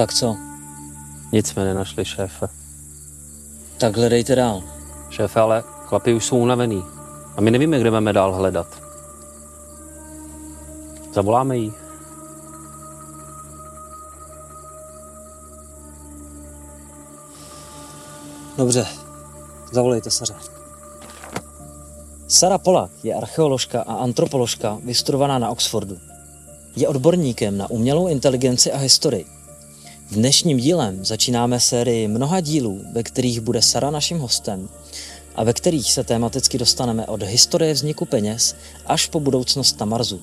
Tak co? Nic jsme nenašli, šéfe. Tak hledejte dál. Šéfe, ale chlapi už jsou unavený. A my nevíme, kde máme dál hledat. Zavoláme jí. Dobře, zavolejte Saře. Sara Polak je archeoložka a antropoložka vystudovaná na Oxfordu. Je odborníkem na umělou inteligenci a historii. Dnešním dílem začínáme sérii mnoha dílů, ve kterých bude Sara naším hostem a ve kterých se tematicky dostaneme od historie vzniku peněz až po budoucnost na.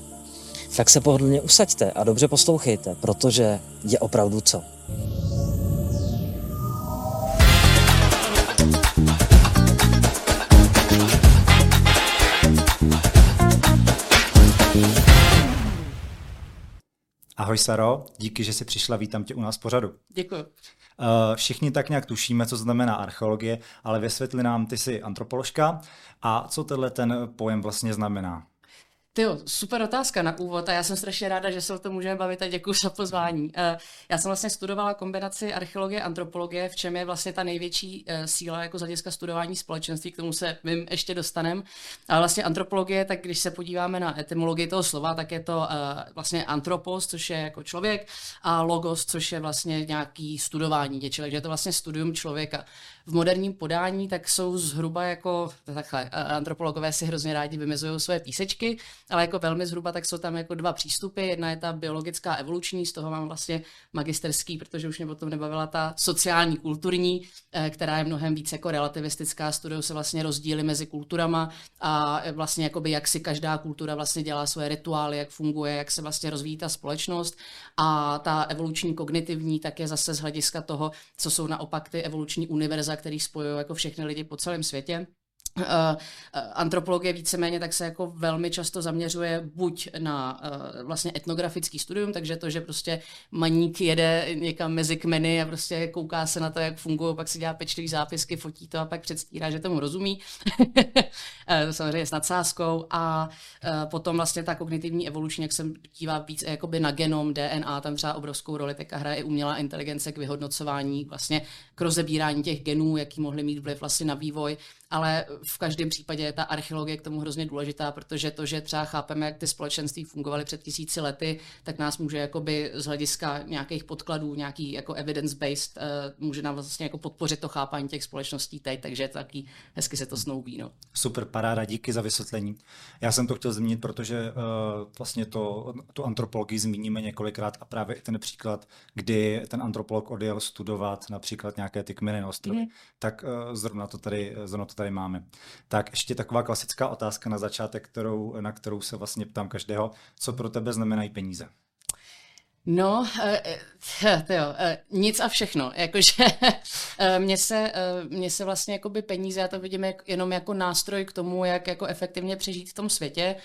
Tak se pohodlně usaďte a dobře poslouchejte, protože je opravdu co. Ahoj Saro, díky, že jsi přišla, vítám tě u nás pořadu. Děkuji. Uh, všichni tak nějak tušíme, co znamená archeologie, ale vysvětli nám, ty jsi antropoložka a co tenhle ten pojem vlastně znamená? Tyjo, super otázka na úvod a já jsem strašně ráda, že se o tom můžeme bavit a děkuji za pozvání. Eh, já jsem vlastně studovala kombinaci archeologie a antropologie, v čem je vlastně ta největší eh, síla jako z hlediska studování společenství, k tomu se vím ještě dostanem. Ale vlastně antropologie, tak když se podíváme na etymologii toho slova, tak je to eh, vlastně antropos, což je jako člověk, a logos, což je vlastně nějaký studování něčeho, takže je to vlastně studium člověka v moderním podání, tak jsou zhruba jako, takhle, antropologové si hrozně rádi vymezují své písečky, ale jako velmi zhruba tak jsou tam jako dva přístupy. Jedna je ta biologická evoluční, z toho mám vlastně magisterský, protože už mě potom nebavila ta sociální kulturní, eh, která je mnohem víc jako relativistická, studují se vlastně rozdíly mezi kulturama a vlastně jakoby jak si každá kultura vlastně dělá svoje rituály, jak funguje, jak se vlastně rozvíjí ta společnost a ta evoluční kognitivní tak je zase z hlediska toho, co jsou naopak ty evoluční univerza, který spojují jako všechny lidi po celém světě. Uh, antropologie víceméně tak se jako velmi často zaměřuje buď na uh, vlastně etnografický studium, takže to, že prostě maník jede někam mezi kmeny a prostě kouká se na to, jak fungují, pak si dělá pečlivý zápisky, fotí to a pak předstírá, že tomu rozumí. to samozřejmě s nadsázkou a uh, potom vlastně ta kognitivní evoluční, jak se dívá víc jakoby na genom, DNA, tam třeba obrovskou roli teďka hraje i umělá inteligence k vyhodnocování, vlastně k rozebírání těch genů, jaký mohly mít vliv vlastně na vývoj ale v každém případě je ta archeologie k tomu hrozně důležitá, protože to, že třeba chápeme, jak ty společenství fungovaly před tisíci lety, tak nás může jakoby z hlediska nějakých podkladů, nějaký jako evidence-based, uh, může nám vlastně jako podpořit to chápání těch společností teď, takže je to taky hezky se to snoubí. No. Super, paráda, díky za vysvětlení. Já jsem to chtěl zmínit, protože uh, vlastně to, tu antropologii zmíníme několikrát a právě i ten příklad, kdy ten antropolog odjel studovat například nějaké ty kmeny na ostrově, mm. tak uh, zrovna to tady, zrovna to tady máme. Tak ještě taková klasická otázka na začátek, kterou, na kterou se vlastně ptám každého. Co pro tebe znamenají peníze? No, uh, to jo, uh, nic a všechno. Jakože mně se, mně se vlastně jakoby peníze, já to vidím jenom jako nástroj k tomu, jak jako efektivně přežít v tom světě,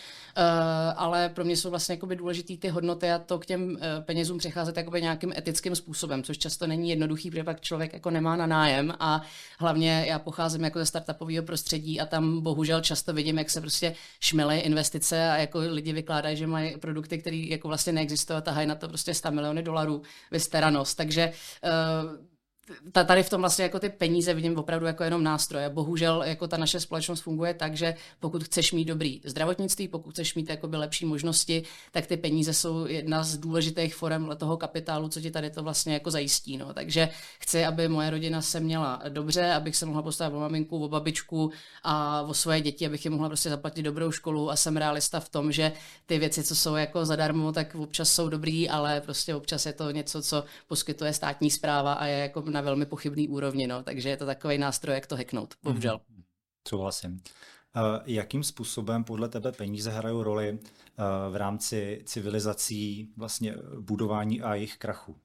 ale pro mě jsou vlastně jakoby důležitý ty hodnoty a to k těm uh, penězům přecházet jakoby nějakým etickým způsobem, což často není jednoduchý, protože pak člověk jako nemá na nájem a hlavně já pocházím jako ze startupového prostředí a tam bohužel často vidím, jak se prostě šmely investice a jako lidi vykládají, že mají produkty, které jako vlastně neexistují a tahají na to prostě 100 miliony dolarů vysteranost. Takže uh, tady v tom vlastně jako ty peníze vidím opravdu jako jenom nástroje. Bohužel jako ta naše společnost funguje tak, že pokud chceš mít dobrý zdravotnictví, pokud chceš mít jakoby lepší možnosti, tak ty peníze jsou jedna z důležitých forem toho kapitálu, co ti tady to vlastně jako zajistí. No. Takže chci, aby moje rodina se měla dobře, abych se mohla postavit o maminku, o babičku a o svoje děti, abych jim mohla prostě zaplatit dobrou školu a jsem realista v tom, že ty věci, co jsou jako zadarmo, tak občas jsou dobrý, ale prostě občas je to něco, co poskytuje státní zpráva a je jako na velmi pochybný úrovni, no, takže je to takový nástroj, jak to hacknout, bohužel. Mm, souhlasím. Uh, jakým způsobem podle tebe peníze hrají roli uh, v rámci civilizací vlastně budování a jejich krachu?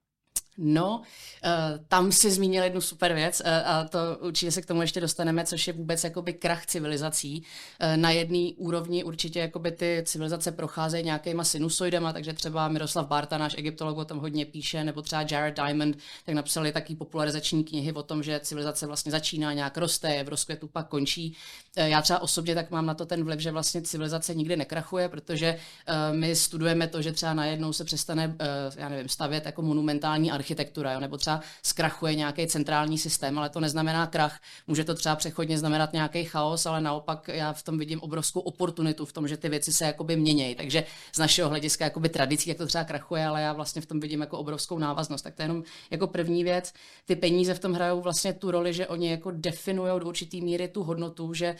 No, uh, tam si zmínil jednu super věc uh, a to určitě se k tomu ještě dostaneme, což je vůbec jakoby krach civilizací. Uh, na jedné úrovni určitě jakoby ty civilizace procházejí nějakýma sinusoidama, takže třeba Miroslav Barta, náš egyptolog, o tom hodně píše, nebo třeba Jared Diamond, tak napsali taky popularizační knihy o tom, že civilizace vlastně začíná nějak roste, je v rozkvětu, pak končí. Já třeba osobně tak mám na to ten vliv, že vlastně civilizace nikdy nekrachuje, protože my studujeme to, že třeba najednou se přestane, já nevím, stavět jako monumentální architektura architektura, jo? nebo třeba zkrachuje nějaký centrální systém, ale to neznamená krach. Může to třeba přechodně znamenat nějaký chaos, ale naopak já v tom vidím obrovskou oportunitu v tom, že ty věci se jakoby měnějí. Takže z našeho hlediska jakoby tradicí, jak to třeba krachuje, ale já vlastně v tom vidím jako obrovskou návaznost. Tak to je jenom jako první věc. Ty peníze v tom hrajou vlastně tu roli, že oni jako definují do určitý míry tu hodnotu, že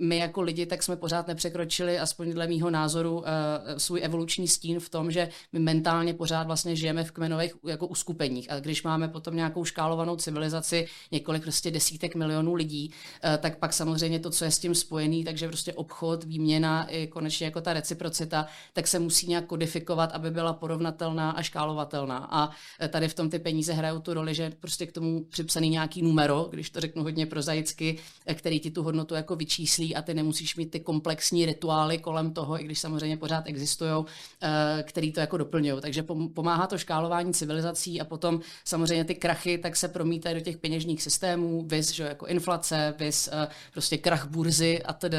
my jako lidi tak jsme pořád nepřekročili, aspoň dle mýho názoru, eh, svůj evoluční stín v tom, že my mentálně pořád vlastně žijeme v kmenových jako uskupeních. A když máme potom nějakou škálovanou civilizaci, několik prostě desítek milionů lidí, eh, tak pak samozřejmě to, co je s tím spojený, takže prostě obchod, výměna i konečně jako ta reciprocita, tak se musí nějak kodifikovat, aby byla porovnatelná a škálovatelná. A eh, tady v tom ty peníze hrajou tu roli, že prostě k tomu připsaný nějaký numero, když to řeknu hodně prozaicky, který ti tu hodnotu jako vyčíslí a ty nemusíš mít ty komplexní rituály kolem toho, i když samozřejmě pořád existují, eh, který to jako doplňují. Takže pomáhá to škálování civilizací a potom samozřejmě ty krachy tak se promítají do těch peněžních systémů, vis, že jako inflace, vis, eh, prostě krach burzy a tedy.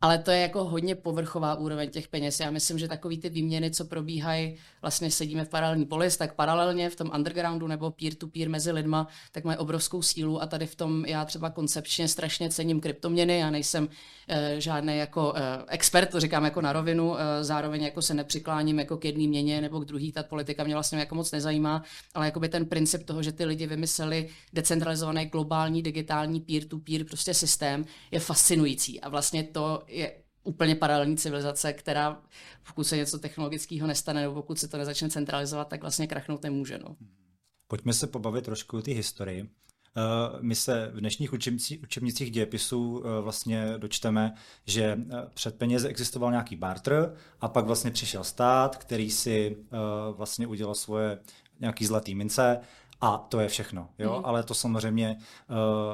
Ale to je jako hodně povrchová úroveň těch peněz. Já myslím, že takový ty výměny, co probíhají, vlastně sedíme v paralelní polis, tak paralelně v tom undergroundu nebo peer-to-peer mezi lidma, tak mají obrovskou sílu a tady v tom já třeba koncepčně strašně cením kryptoměny. Já nejsem e, žádný jako e, expert, to říkám jako na rovinu, e, zároveň jako se nepřikláním jako k jedné měně nebo k druhý, ta politika mě vlastně jako moc nezajímá, ale jako by ten princip toho, že ty lidi vymysleli decentralizovaný globální digitální peer-to-peer prostě systém, je fascinující a vlastně to je úplně paralelní civilizace, která pokud se něco technologického nestane nebo pokud se to nezačne centralizovat, tak vlastně krachnout nemůže. No. Pojďme se pobavit trošku o té historii. Uh, my se v dnešních učebnicích, učebnicích dějepisů uh, vlastně dočteme, že uh, před penězi existoval nějaký barter a pak vlastně přišel stát, který si vlastně udělal svoje nějaký zlatý mince a to je všechno. Jo? Mm. Ale to samozřejmě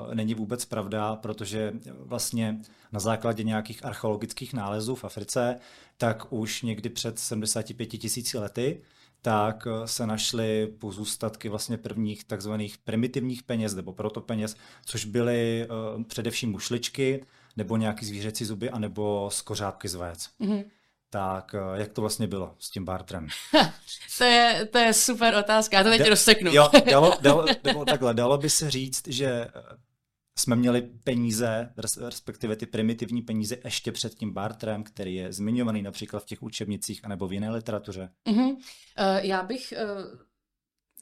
uh, není vůbec pravda, protože vlastně na základě nějakých archeologických nálezů v Africe, tak už někdy před 75 tisíci lety tak eh, se našly pozůstatky vlastně prvních takzvaných primitivních peněz nebo protopeněz, což byly uh, především mušličky nebo nějaký zvířecí zuby anebo skořápky z vajec. Mm-hmm. Tak eh, jak to vlastně bylo s tím bartrem? to, je, to je super otázka, já to teď da, rozseknu. jo, dalo, dalo, dalo, takhle, dalo by se říct, že jsme měli peníze, respektive ty primitivní peníze ještě před tím bartrem, který je zmiňovaný například v těch učebnicích anebo v jiné literatuře? Mm-hmm. Uh, já bych uh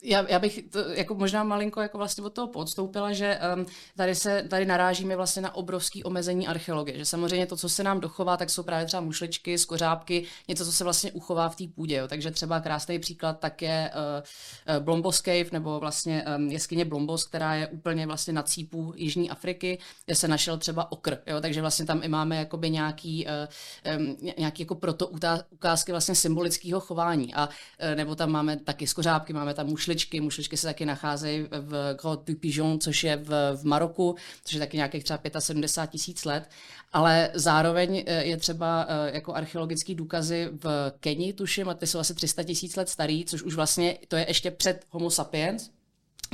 já, já bych to jako možná malinko jako vlastně od toho podstoupila, že um, tady se tady narážíme vlastně na obrovský omezení archeologie, že samozřejmě to, co se nám dochová, tak jsou právě třeba mušličky, skořápky, něco, co se vlastně uchová v té půdě, jo. takže třeba krásný příklad tak je uh, Blombos Cave, nebo vlastně um, jeskyně Blombos, která je úplně vlastně na cípu Jižní Afriky, kde se našel třeba okr, jo, takže vlastně tam i máme jakoby nějaký, uh, um, nějaký jako proto ukázky vlastně symbolického chování a uh, nebo tam máme taky skořápky, máme tam mušličky, mušličky. Mušličky se taky nacházejí v Grotte du Pigeon, což je v, v Maroku, což je taky nějakých třeba 75 tisíc let. Ale zároveň eh, je třeba eh, jako archeologické důkazy v Keni, tuším, a ty jsou asi 300 tisíc let starý, což už vlastně to je ještě před Homo sapiens,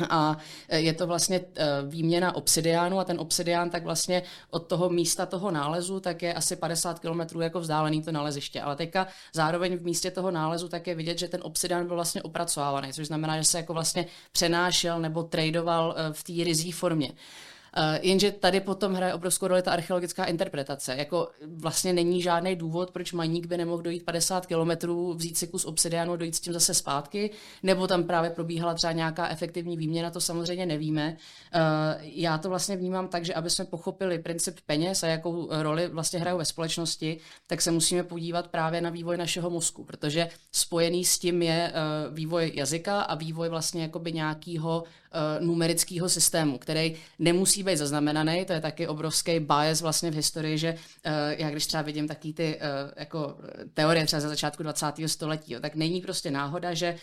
a e, je to vlastně e, výměna obsidiánu a ten obsidián tak vlastně od toho místa toho nálezu tak je asi 50 km jako vzdálený to naleziště. Ale teďka zároveň v místě toho nálezu tak je vidět, že ten obsidián byl vlastně opracovávaný, což znamená, že se jako vlastně přenášel nebo tradoval e, v té rizí formě. Uh, jenže tady potom hraje obrovskou roli ta archeologická interpretace. Jako vlastně není žádný důvod, proč maník by nemohl dojít 50 kilometrů, vzít si kus obsidianu, dojít s tím zase zpátky, nebo tam právě probíhala třeba nějaká efektivní výměna, to samozřejmě nevíme. Uh, já to vlastně vnímám tak, že aby jsme pochopili princip peněz a jakou roli vlastně hrajou ve společnosti, tak se musíme podívat právě na vývoj našeho mozku, protože spojený s tím je uh, vývoj jazyka a vývoj vlastně jakoby nějakého numerického systému, který nemusí být zaznamenaný. To je taky obrovský bias vlastně v historii, že uh, já když třeba vidím taky ty uh, jako teorie třeba za začátku 20. století, jo, tak není prostě náhoda, že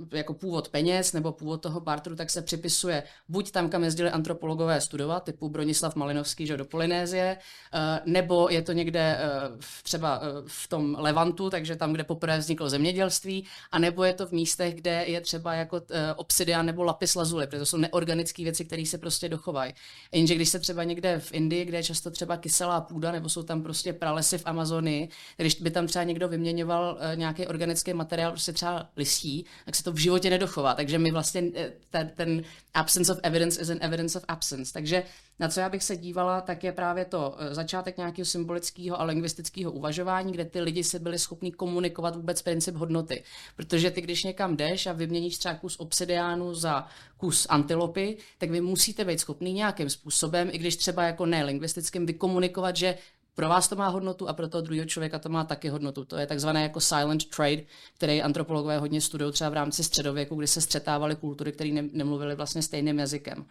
uh, jako původ peněz nebo původ toho barteru tak se připisuje buď tam, kam jezdili antropologové studovat, typu Bronislav Malinovský, že do Polynézie, uh, nebo je to někde uh, třeba uh, v tom Levantu, takže tam, kde poprvé vzniklo zemědělství, a nebo je to v místech, kde je třeba jako uh, obsidian nebo lapis lazuli, protože to jsou neorganické věci, které se prostě dochovají. Jenže když se třeba někde v Indii, kde je často třeba kyselá půda, nebo jsou tam prostě pralesy v Amazonii, když by tam třeba někdo vyměňoval uh, nějaký organický materiál, prostě třeba listí, tak se to v životě nedochová. Takže my vlastně eh, ten, ten absence of evidence is an evidence of absence. Takže na co já bych se dívala, tak je právě to eh, začátek nějakého symbolického a lingvistického uvažování, kde ty lidi se byli schopni komunikovat vůbec princip hodnoty. Protože ty, když někam jdeš a vyměníš třeba kus obsidiánu za kus antilopy, tak vy musíte být schopný nějakým způsobem, i když třeba jako ne lingvistickým, vykomunikovat, že pro vás to má hodnotu a pro toho druhého člověka to má taky hodnotu. To je takzvané jako silent trade, který antropologové hodně studují třeba v rámci středověku, kdy se střetávaly kultury, které ne, nemluvily vlastně stejným jazykem.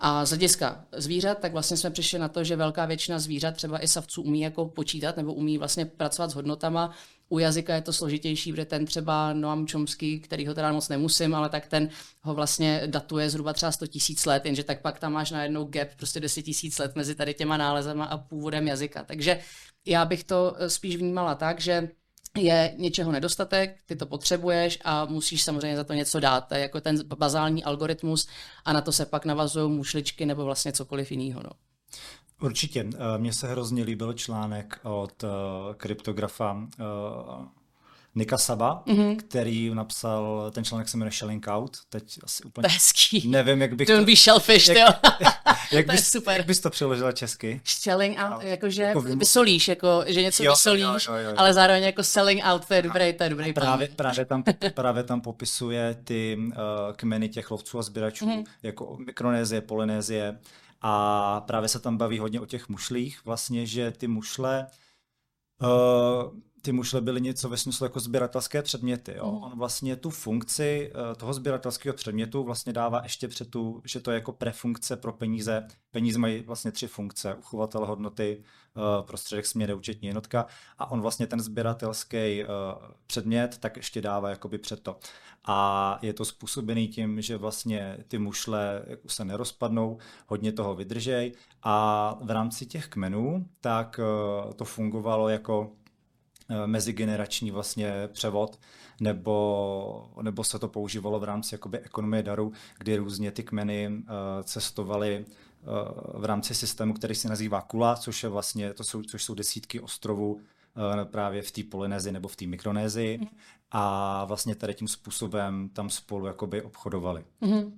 A z hlediska zvířat, tak vlastně jsme přišli na to, že velká většina zvířat, třeba i savců, umí jako počítat nebo umí vlastně pracovat s hodnotama u jazyka je to složitější, protože ten třeba Noam Chomsky, který ho teda moc nemusím, ale tak ten ho vlastně datuje zhruba třeba 100 tisíc let, jenže tak pak tam máš najednou gap prostě 10 tisíc let mezi tady těma nálezama a původem jazyka. Takže já bych to eh, spíš vnímala tak, že je něčeho nedostatek, ty to potřebuješ a musíš samozřejmě za to něco dát. To je jako ten bazální algoritmus a na to se pak navazují mušličky nebo vlastně cokoliv jiného. No. Určitě. Eh, mně se hrozně líbil článek od uh, kryptografa uh, Nika Saba, mm-hmm. který napsal, ten článek se jmenuje Shelling Out, teď asi úplně Hezký. nevím, jak bych Don't to... be shellfish, jak, jak, bys, super. jak bys to přeložila česky? Shelling out, jakože jako vysolíš, jako, že něco jo, vysolíš, jo, jo, jo. ale zároveň jako selling out, to je dobrý, to je dobrý právě, právě, tam, právě tam popisuje ty uh, kmeny těch lovců a sběračů, mm-hmm. jako Mikronézie, Polynézie, a právě se tam baví hodně o těch mušlích, vlastně, že ty mušle uh, ty mušle byly něco ve smyslu jako sběratelské předměty. Jo? Mm. On vlastně tu funkci uh, toho sběratelského předmětu vlastně dává ještě před tu, že to je jako prefunkce pro peníze. Peníze mají vlastně tři funkce. Uchovatel hodnoty, uh, prostředek směry, účetní jednotka a on vlastně ten sběratelský uh, předmět tak ještě dává jakoby před to a je to způsobený tím, že vlastně ty mušle se nerozpadnou, hodně toho vydržej a v rámci těch kmenů tak eh, to fungovalo jako eh, mezigenerační vlastně převod, nebo, nebo se to používalo v rámci jakoby ekonomie daru, kdy různě ty kmeny uh, cestovaly uh, v rámci systému, který se nazývá Kula, což je vlastně, to jsou, což jsou desítky ostrovů uh, právě v té Polynézii nebo v té Mikronézii. Mm a vlastně tady tím způsobem tam spolu jakoby obchodovali. Mm-hmm.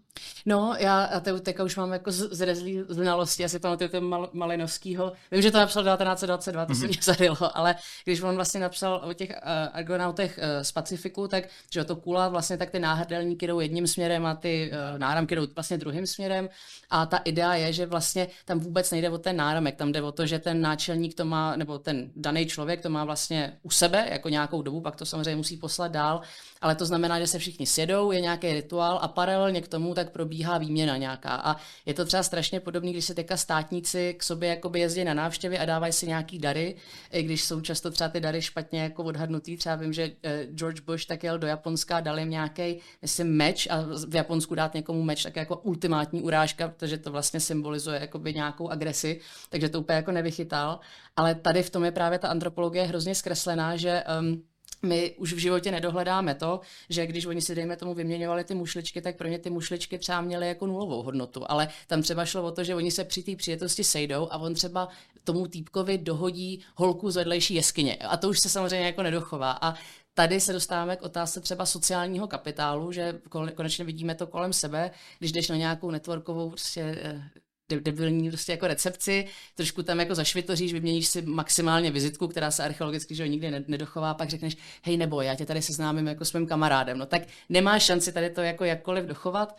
No, já a te, teďka už mám jako zrezlý znalosti, já si pamatuju ten Mal, Malinovskýho. Vím, že to napsal 1922, to mm-hmm. se mě zadilo, ale když on vlastně napsal o těch uh, argonautech uh, z Pacifiku, tak že to kula vlastně tak ty náhrdelníky jdou jedním směrem a ty uh, náramky jdou vlastně druhým směrem a ta idea je, že vlastně tam vůbec nejde o ten náramek, tam jde o to, že ten náčelník to má, nebo ten daný člověk to má vlastně u sebe jako nějakou dobu, pak to samozřejmě musí poslat dál, ale to znamená, že se všichni sjedou, je nějaký rituál a paralelně k tomu tak probíhá výměna nějaká. A je to třeba strašně podobné, když se teďka státníci k sobě jakoby jezdí na návštěvy a dávají si nějaký dary, i když jsou často třeba ty dary špatně jako odhadnutý. Třeba vím, že eh, George Bush tak jel do Japonska, dal jim nějaký, myslím, meč a v Japonsku dát někomu meč, tak jako ultimátní urážka, protože to vlastně symbolizuje jakoby nějakou agresi, takže to úplně jako nevychytal. Ale tady v tom je právě ta antropologie hrozně zkreslená, že um, my už v životě nedohledáme to, že když oni si, dejme tomu, vyměňovali ty mušličky, tak pro ně ty mušličky třeba měly jako nulovou hodnotu. Ale tam třeba šlo o to, že oni se při té přijetosti sejdou a on třeba tomu týpkovi dohodí holku z vedlejší jeskyně. A to už se samozřejmě jako nedochová. A tady se dostáváme k otázce třeba sociálního kapitálu, že konečně vidíme to kolem sebe, když jdeš na nějakou networkovou prostě eh, debilní prostě jako recepci, trošku tam jako zašvitoříš, vyměníš si maximálně vizitku, která se archeologicky že nikdy nedochová, pak řekneš, hej nebo já tě tady seznámím jako svým kamarádem. No tak nemáš šanci tady to jako jakkoliv dochovat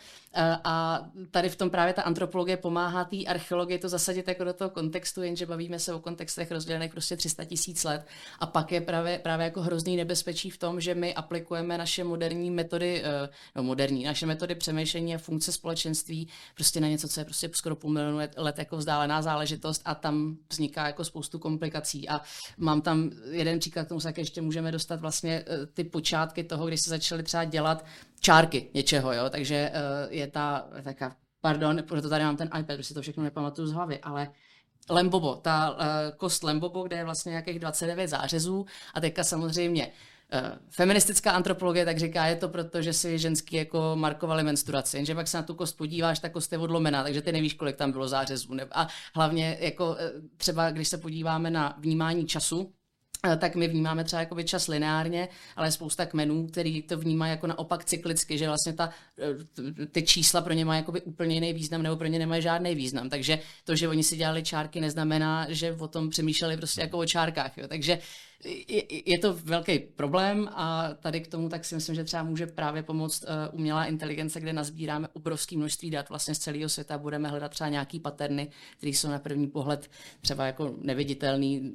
a tady v tom právě ta antropologie pomáhá té archeologii to zasadit jako do toho kontextu, jenže bavíme se o kontextech rozdělených prostě 300 tisíc let. A pak je právě, právě jako hrozný nebezpečí v tom, že my aplikujeme naše moderní metody, eh, no moderní, naše metody přemýšlení a funkce společenství prostě na něco, co je prostě skoro půl milionů let jako vzdálená záležitost a tam vzniká jako spoustu komplikací. A mám tam jeden příklad, k tomu se ještě můžeme dostat vlastně eh, ty počátky toho, když se začaly třeba dělat čárky něčeho, jo, takže eh, je ta taká, pardon, proto tady mám ten iPad, protože si to všechno nepamatuju z hlavy, ale Lembobo, ta uh, kost Lembobo, kde je vlastně nějakých 29 zářezů a teďka samozřejmě feministická antropologie tak říká, je to proto, že si ženský jako markovali menstruaci, jenže pak se na tu kost podíváš, ta kost je odlomená, takže ty nevíš, kolik tam bylo zářezů. A hlavně jako třeba, když se podíváme na vnímání času, Eh, tak my vnímáme třeba jakoby čas lineárně, ale spousta kmenů, který to vnímají jako naopak cyklicky, že vlastně ta, eh, ty čísla pro ně mají jakoby úplně jiný význam nebo pro ně nemají žádný význam. Takže to, že oni si dělali čárky, neznamená, že o tom přemýšleli prostě jako o čárkách. Jo. Takže je, je to velký problém a tady k tomu tak si myslím, že třeba může právě pomoct uh, umělá inteligence, kde nazbíráme obrovské množství dat vlastně z celého světa, budeme hledat třeba nějaký paterny, které jsou na první pohled třeba jako neviditelný,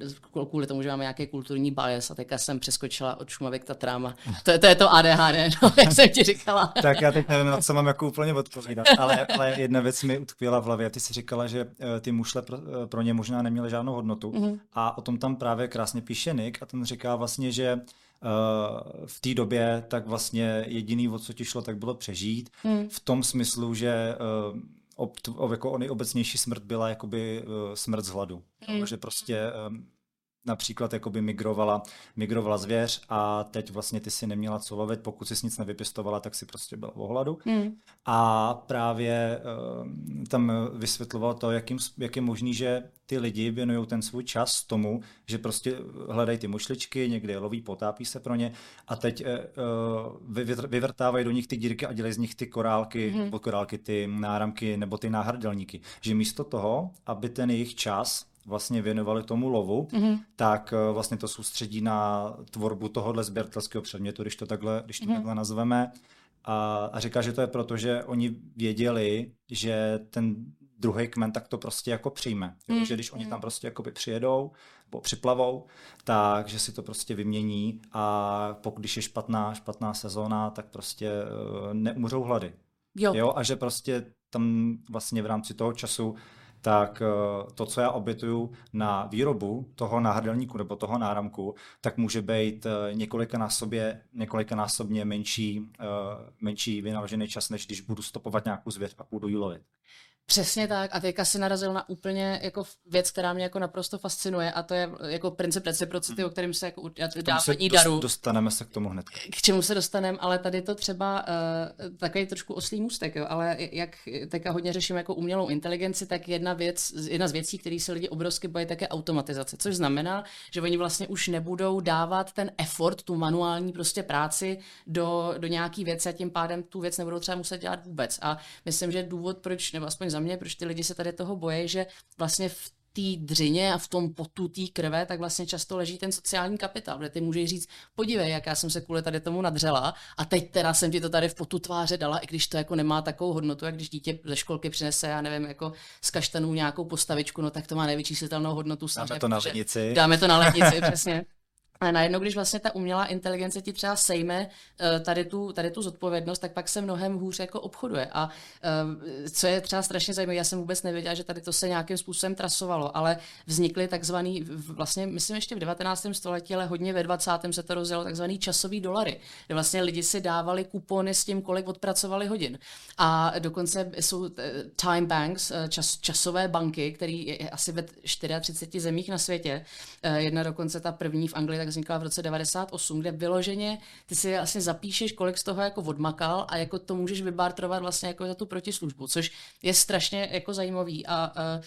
kvůli tomu, že máme nějaký kulturní bias a teďka jsem přeskočila od Šumavy k Tatrám to, to je to ADHD, no, jak jsem ti říkala. tak já teď nevím, na co mám jako úplně odpovídat, ale, ale jedna věc mi utkvěla v hlavě, ty jsi říkala, že eh, ty mušle pro, eh, pro ně možná neměly žádnou hodnotu mm-hmm. a o tom tam právě krásně píše Nick, a ten říká vlastně, že uh, v té době tak vlastně jediný, o co ti šlo, tak bylo přežít. Hmm. V tom smyslu, že uh, ob, jako nejobecnější smrt byla jakoby uh, smrt z hladu. Hmm. Že prostě například jakoby migrovala, migrovala zvěř a teď vlastně ty si neměla co lovit, pokud jsi nic nevypěstovala, tak si prostě byla v ohladu. Mm. A právě uh, tam vysvětloval to, jakým, jak je možný, že ty lidi věnují ten svůj čas tomu, že prostě hledají ty mušličky, někde je loví, potápí se pro ně a teď uh, vyvrtávají do nich ty dírky a dělají z nich ty korálky, mm. korálky, ty náramky nebo ty náhrdelníky. Že místo toho, aby ten jejich čas vlastně věnovali tomu lovu, mm-hmm. tak eh, vlastně to soustředí na tvorbu tohohle sběratelského předmětu, když to takhle, když to mm-hmm. takhle nazveme. A, a říká, že to je proto, že oni věděli, že ten druhý kmen tak to prostě jako přijme. Mm. Že když oni tam prostě jakoby přijedou, nebo připlavou, tak že si to prostě vymění a pokud když je špatná, špatná sezóna, tak prostě uh, neumřou hlady. Jo. jo. A že prostě tam vlastně v rámci toho času tak eh, to, co já obětuju na výrobu toho náhrdelníku nebo toho náramku, tak může být eh, několikanásobně, několikanásobně menší, eh, menší vynaložený čas, než když budu stopovat nějakou zvěř a půjdu jí lovit. Přesně tak. A teďka si narazil na úplně jako věc, která mě jako naprosto fascinuje a to je jako princip reciprocity, hmm. o kterém se jako dávání daru. Dostaneme se k tomu hned. K čemu se dostaneme, ale tady to třeba uh, takový trošku oslý můstek, jo, ale jak teďka hodně řešíme jako umělou inteligenci, tak jedna věc, jedna z věcí, které se lidi obrovsky bojí, tak je automatizace, což znamená, že oni vlastně už nebudou dávat ten effort, tu manuální prostě práci do, do nějaký věci a tím pádem tu věc nebudou třeba muset dělat vůbec. A myslím, že důvod, proč, nebo aspoň za mě, proč ty lidi se tady toho bojí, že vlastně v té dřině a v tom potu té krve, tak vlastně často leží ten sociální kapitál, kde ty můžeš říct, podívej, jak já jsem se kvůli tady tomu nadřela a teď teda jsem ti to tady v potu tváře dala, i když to jako nemá takovou hodnotu, jak když dítě ze školky přinese, já nevím, jako z kaštanů nějakou postavičku, no tak to má nevyčíslitelnou hodnotu. Dáme to na lednici. Dáme to na lednici, přesně. A najednou, když vlastně ta umělá inteligence ti třeba sejme uh, tady tu, tady tu zodpovědnost, tak pak se mnohem hůř jako obchoduje. A uh, co je třeba strašně zajímavé, já jsem vůbec nevěděla, že tady to se nějakým způsobem trasovalo, ale vznikly takzvaný, vlastně myslím ještě v 19. století, ale hodně ve 20. se to rozjelo, takzvaný časový dolary, kde vlastně lidi si dávali kupony s tím, kolik odpracovali hodin. A dokonce jsou eh, time banks, čas, časové banky, které je asi ve 34 zemích na světě. Jedna dokonce ta první v Anglii, tak vznikla v roce 98, kde vyloženě ty si vlastně zapíšeš, kolik z toho jako odmakal a jako to můžeš vybartrovat vlastně jako za tu protislužbu, což je strašně jako zajímavý a, a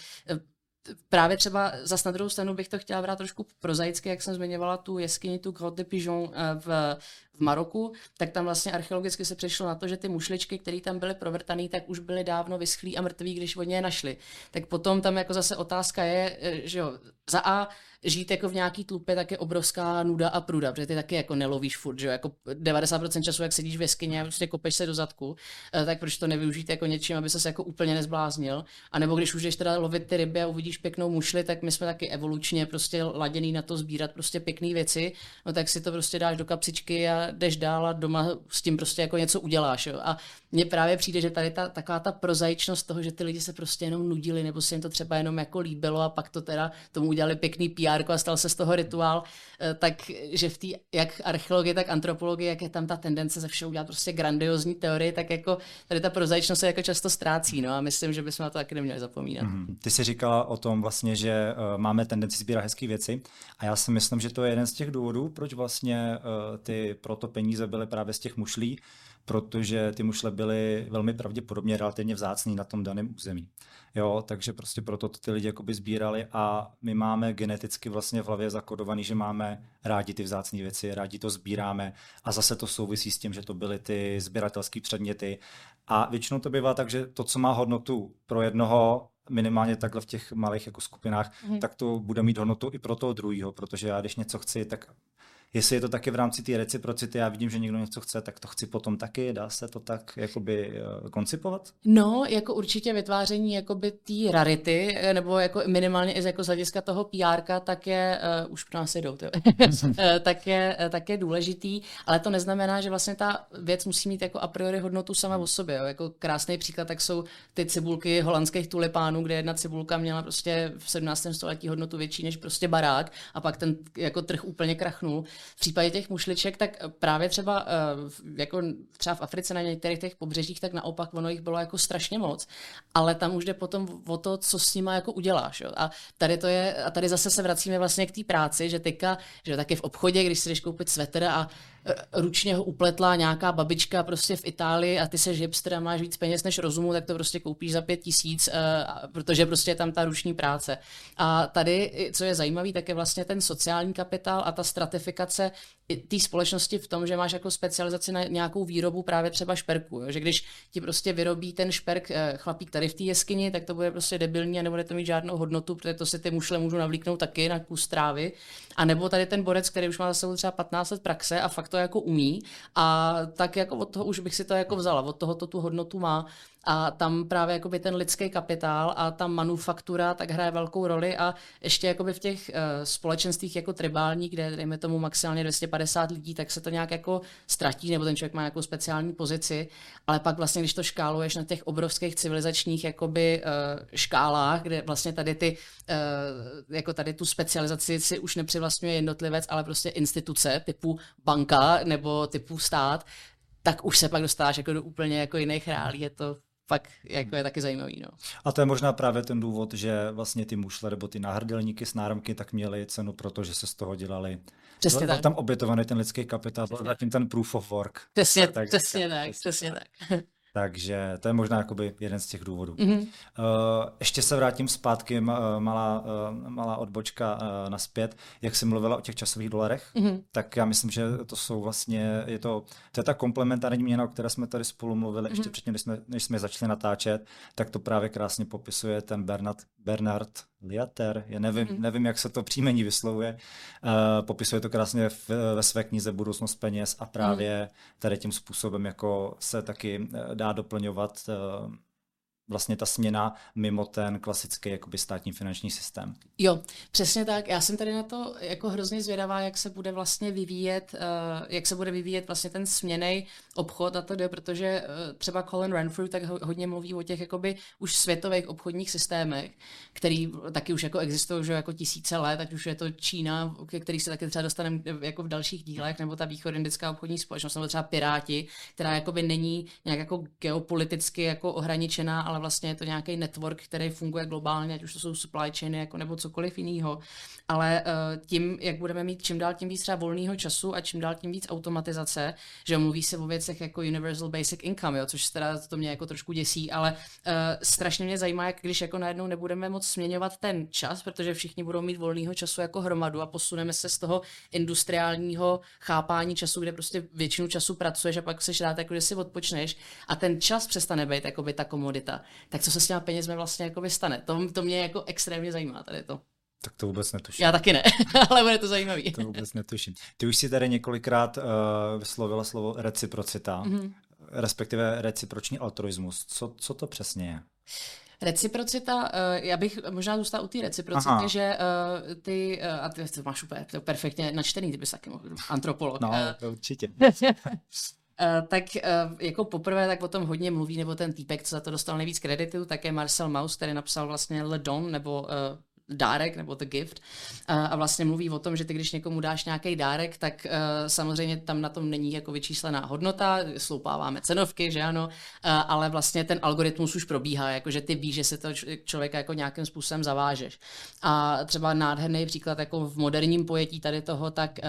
právě třeba za na druhou stranu bych to chtěla brát trošku prozaicky, jak jsem zmiňovala tu jeskyni, tu Grotte de Pigeon eh, v, v Maroku, tak tam vlastně archeologicky se přišlo na to, že ty mušličky, které tam byly provrtané, tak už byly dávno vyschlí a mrtví, když oni je našli. Tak potom tam jako zase otázka je, eh, že jo, za A žít jako v nějaký tlupě, tak je obrovská nuda a pruda, protože ty taky jako nelovíš furt, že jo, jako 90% času, jak sedíš v jeskyni a prostě kopeš se do zadku, eh, tak proč to nevyužít jako něčím, aby se jako úplně nezbláznil. A nebo když už jdeš teda lovit ty ryby a uvidíš pěknou mušli, tak my jsme taky evolučně prostě laděný na to sbírat prostě pěkné věci, no tak si to prostě dáš do kapsičky a jdeš dál a doma s tím prostě jako něco uděláš. Jo. A mně právě přijde, že tady ta, taková ta prozaičnost toho, že ty lidi se prostě jenom nudili, nebo se jim to třeba jenom jako líbilo a pak to teda tomu udělali pěkný PR a stal se z toho rituál, eh, tak že v té jak archeologie, tak antropologie, jak je tam ta tendence ze všeho udělat prostě grandiozní teorie, tak jako tady ta prozaičnost se jako často ztrácí, no a myslím, že bychom na to taky neměli zapomínat. Mm-hmm. Ty jsi říkala o tom vlastně, že uh, máme tendenci sbírat hezké věci a já si myslím, že to je jeden z těch důvodů, proč vlastně uh, ty proto peníze byly právě z těch mušlí, protože ty mušle byly velmi pravděpodobně relativně vzácný na tom daném území. Jo, takže prostě proto to ty lidi jakoby sbírali a my máme geneticky vlastně v hlavě zakodovaný, že máme rádi ty vzácné věci, rádi to sbíráme a zase to souvisí s tím, že to byly ty sběratelské předměty a většinou to bývá tak, že to, co má hodnotu pro jednoho, minimálně takhle v těch malých jako skupinách, mm. tak to bude mít hodnotu i pro toho druhého, protože já když něco chci, tak jestli je to taky v rámci té reciprocity, já vidím, že někdo něco chce, tak to chci potom taky, dá se to tak jakoby eh, koncipovat? No, jako určitě vytváření jakoby té rarity, eh, nebo jako minimálně i jako z hlediska toho PR, tak je, uh, už pro nás jdou, tak, je, tak je důležitý, ale to neznamená, že vlastně ta věc musí mít jako a priori hodnotu sama o sobě. Jo. Jako krásný příklad, tak jsou ty cibulky holandských tulipánů, kde jedna cibulka měla prostě v 17. století hodnotu větší než prostě barák a pak ten jako trh úplně krachnul. V případě těch mušliček, tak právě třeba eh, jako třeba v Africe na některých těch pobřežích, tak naopak ono jich bylo jako strašně moc, ale tam už jde potom o to, co s nima jako uděláš. Jo. A tady to je, a tady zase se vracíme vlastně k té práci, že teďka, že taky v obchodě, když si jdeš koupit svetr a Eh, ručně ho upletla nějaká babička prostě v Itálii a ty se hipster a máš víc peněz než rozumu, tak to prostě koupíš za pět tisíc, eh, protože prostě je tam ta ruční práce. A tady, co je zajímavé, tak je vlastně ten sociální kapitál a ta stratifikace té společnosti v tom, že máš jako specializaci na nějakou výrobu právě třeba šperku. Jo? Že když ti prostě vyrobí ten šperk eh, chlapík tady v té jeskyni, tak to bude prostě debilní a nebude to mít žádnou hodnotu, protože to si ty mušle můžu navlíknout taky na kus trávy. A nebo tady ten borec, který už má za sebou třeba 15 let praxe a fakt to jako umí a tak jako od toho už bych si to jako vzala, od toho to tu hodnotu má a tam právě jakoby ten lidský kapitál a ta manufaktura tak hraje velkou roli a ještě jakoby v těch uh, společenstvích jako tribální, kde dejme tomu maximálně 250 lidí, tak se to nějak jako ztratí, nebo ten člověk má nějakou speciální pozici, ale pak vlastně, když to škáluješ na těch obrovských civilizačních jakoby uh, škálách, kde vlastně tady ty, uh, jako tady tu specializaci si už nepřivlastňuje jednotlivec, ale prostě instituce typu banka nebo typu stát, tak už se pak dostáváš jako do úplně jako jiných reálí. Je to fakt jako je taky zajímavý. No. A to je možná právě ten důvod, že vlastně ty mušle nebo ty náhrdelníky s náramky tak měly cenu, protože se z toho dělali. Přesně byl, tak. tam obětovaný ten lidský kapitál, byl zatím ten proof of work. Přesně, tak, přesně tak, přesně tak. Takže to je možná jakoby jeden z těch důvodů. Mm-hmm. Uh, ještě se vrátím zpátky, uh, malá, uh, malá odbočka uh, naspět. Jak jsi mluvila o těch časových dolarech, mm-hmm. tak já myslím, že to jsou vlastně, je to, to je ta komplementární měna, o které jsme tady spolu mluvili mm-hmm. ještě předtím, než jsme, než jsme začali natáčet, tak to právě krásně popisuje ten Bernard, Bernard Liater, já nevím, mm. nevím, jak se to příjmení vyslovuje, uh, popisuje to krásně v, ve své knize Budoucnost peněz a právě mm. tady tím způsobem jako se taky eh, dá doplňovat uh, vlastně ta směna mimo ten klasický jakoby státní finanční systém. Jo, přesně tak. Já jsem tady na to jako hrozně zvědavá, jak se bude vlastně vyvíjet, uh, jak se bude vyvíjet vlastně ten směnej obchod a to jde, protože uh, třeba Colin Renfrew tak hodně mluví o těch jakoby už světových obchodních systémech, který taky už jako existují že jako tisíce let, ať už je to Čína, ke který se taky třeba dostaneme jako v dalších dílech, nebo ta východindická obchodní společnost, nebo třeba Piráti, která jakoby není nějak jako geopoliticky jako ohraničená, ale ale vlastně je to nějaký network, který funguje globálně, ať už to jsou supply chainy jako nebo cokoliv jiného. Ale uh, tím, jak budeme mít čím dál tím víc třeba volného času a čím dál tím víc automatizace, že mluví se o věcech jako Universal Basic Income, jo, což teda to mě jako trošku děsí, ale uh, strašně mě zajímá, jak když jako najednou nebudeme moc směňovat ten čas, protože všichni budou mít volného času jako hromadu a posuneme se z toho industriálního chápání času, kde prostě většinu času pracuješ a pak se rád, jako že si odpočneš a ten čas přestane být jako by ta komodita tak co se s těma penězmi vlastně jako stane? To, to mě jako extrémně zajímá tady to. Tak to vůbec netuším. Já taky ne, ale bude to zajímavý. to vůbec netuším. Ty už si tady několikrát uh, vyslovila slovo reciprocita, mm-hmm. respektive reciproční altruismus. Co, co to přesně je? Reciprocita, uh, já bych možná zůstal u té reciprocity, Aha. že uh, ty, a ty to máš úplně to perfektně načtený, ty bys taky mohl, antropolog. No, určitě. Uh, tak uh, jako poprvé tak o tom hodně mluví, nebo ten týpek, co za to dostal nejvíc kreditu, tak je Marcel Maus, který napsal vlastně Le Don, nebo uh, dárek nebo the gift a vlastně mluví o tom, že ty když někomu dáš nějaký dárek, tak samozřejmě tam na tom není jako vyčíslená hodnota, sloupáváme cenovky, že ano, ale vlastně ten algoritmus už probíhá, jakože ty víš, že se to člověka jako nějakým způsobem zavážeš. A třeba nádherný příklad jako v moderním pojetí tady toho, tak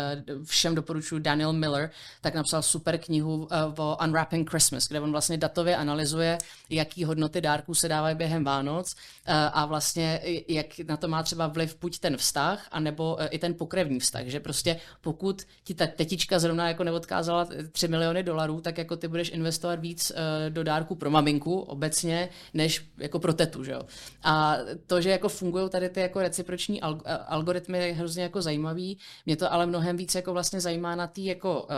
všem doporučuji Daniel Miller, tak napsal super knihu o Unwrapping Christmas, kde on vlastně datově analyzuje, jaký hodnoty dárků se dávají během Vánoc a vlastně jak na to to má třeba vliv buď ten vztah, anebo e, i ten pokrevní vztah, že prostě pokud ti ta tetička zrovna jako neodkázala 3 miliony dolarů, tak jako ty budeš investovat víc e, do dárku pro maminku obecně, než jako pro tetu, že jo. A to, že jako fungují tady ty jako reciproční e, algoritmy je hrozně jako zajímavý, mě to ale mnohem víc jako vlastně zajímá na té jako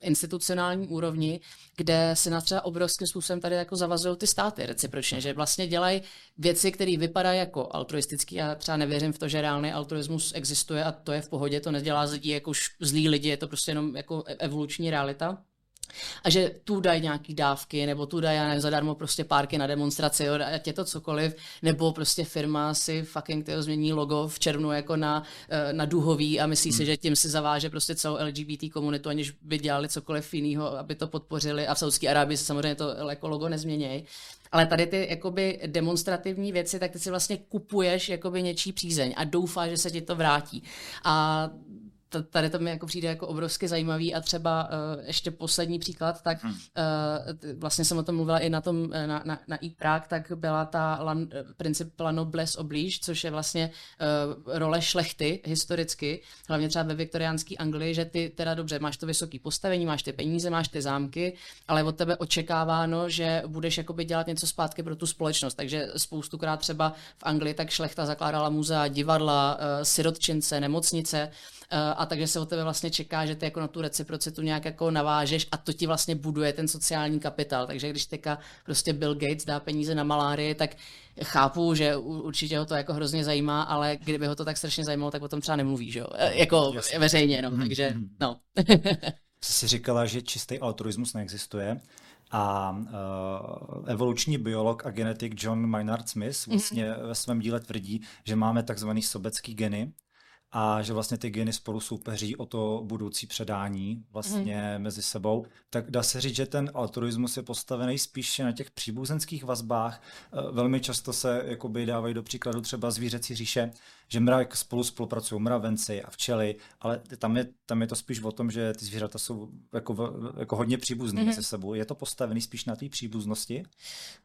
institucionální úrovni, kde se na třeba obrovským způsobem tady jako zavazují ty státy recipročně, že vlastně dělají věci, které vypadají jako altruistický. Já třeba nevěřím v to, že reálný altruismus existuje a to je v pohodě, to nedělá z lidí jako zlí lidi, je to prostě jenom jako evoluční realita. A že tu dají nějaký dávky, nebo tu dají, já nevím, zadarmo prostě párky na demonstraci, jo, ať je to cokoliv, nebo prostě firma si fucking tyho změní logo v červnu jako na, eh, na duhový a myslí hmm. si, že tím si zaváže prostě celou LGBT komunitu, aniž by dělali cokoliv jiného, aby to podpořili. A v Saudské Arábii se samozřejmě to jako logo nezměnějí. Ale tady ty jakoby demonstrativní věci, tak ty si vlastně kupuješ jakoby něčí přízeň a doufáš, že se ti to vrátí. A tady to mi jako přijde jako obrovsky zajímavý a třeba uh, ještě poslední příklad, tak uh, vlastně jsem o tom mluvila i na tom, eh, na, na, na e tak byla ta lan, princip la noblesse oblige, což je vlastně uh, role šlechty historicky, hlavně třeba ve viktoriánské Anglii, že ty teda dobře, máš to vysoké postavení, máš ty peníze, máš ty zámky, ale od tebe očekáváno, že budeš jakoby dělat něco zpátky pro tu společnost, takže spoustukrát třeba v Anglii tak šlechta zakládala muzea, divadla, uh, sirotčince, nemocnice, a takže se od tebe vlastně čeká, že ty jako na tu reciprocitu nějak jako navážeš a to ti vlastně buduje ten sociální kapitál. Takže když teďka prostě Bill Gates dá peníze na malárii, tak chápu, že určitě ho to jako hrozně zajímá, ale kdyby ho to tak strašně zajímalo, tak o tom třeba nemluví, že jo? Eh, jako Jasně. veřejně, no, takže mhm. no. Jsi říkala, že čistý altruismus neexistuje. A uh, evoluční biolog a genetik John Maynard Smith vlastně mm-hmm. ve svém díle tvrdí, že máme takzvaný sobecký geny, a že vlastně ty geny spolu soupeří o to budoucí předání vlastně mm. mezi sebou, tak dá se říct, že ten altruismus je postavený spíše na těch příbuzenských vazbách. E, velmi často se jakoby dávají do příkladu třeba zvířecí říše, že mrak spolu spolupracují mravenci a včely, ale tam je, tam je to spíš o tom, že ty zvířata jsou jako, jako hodně příbuzný mm-hmm. mezi sebou. Je to postavený spíš na té příbuznosti?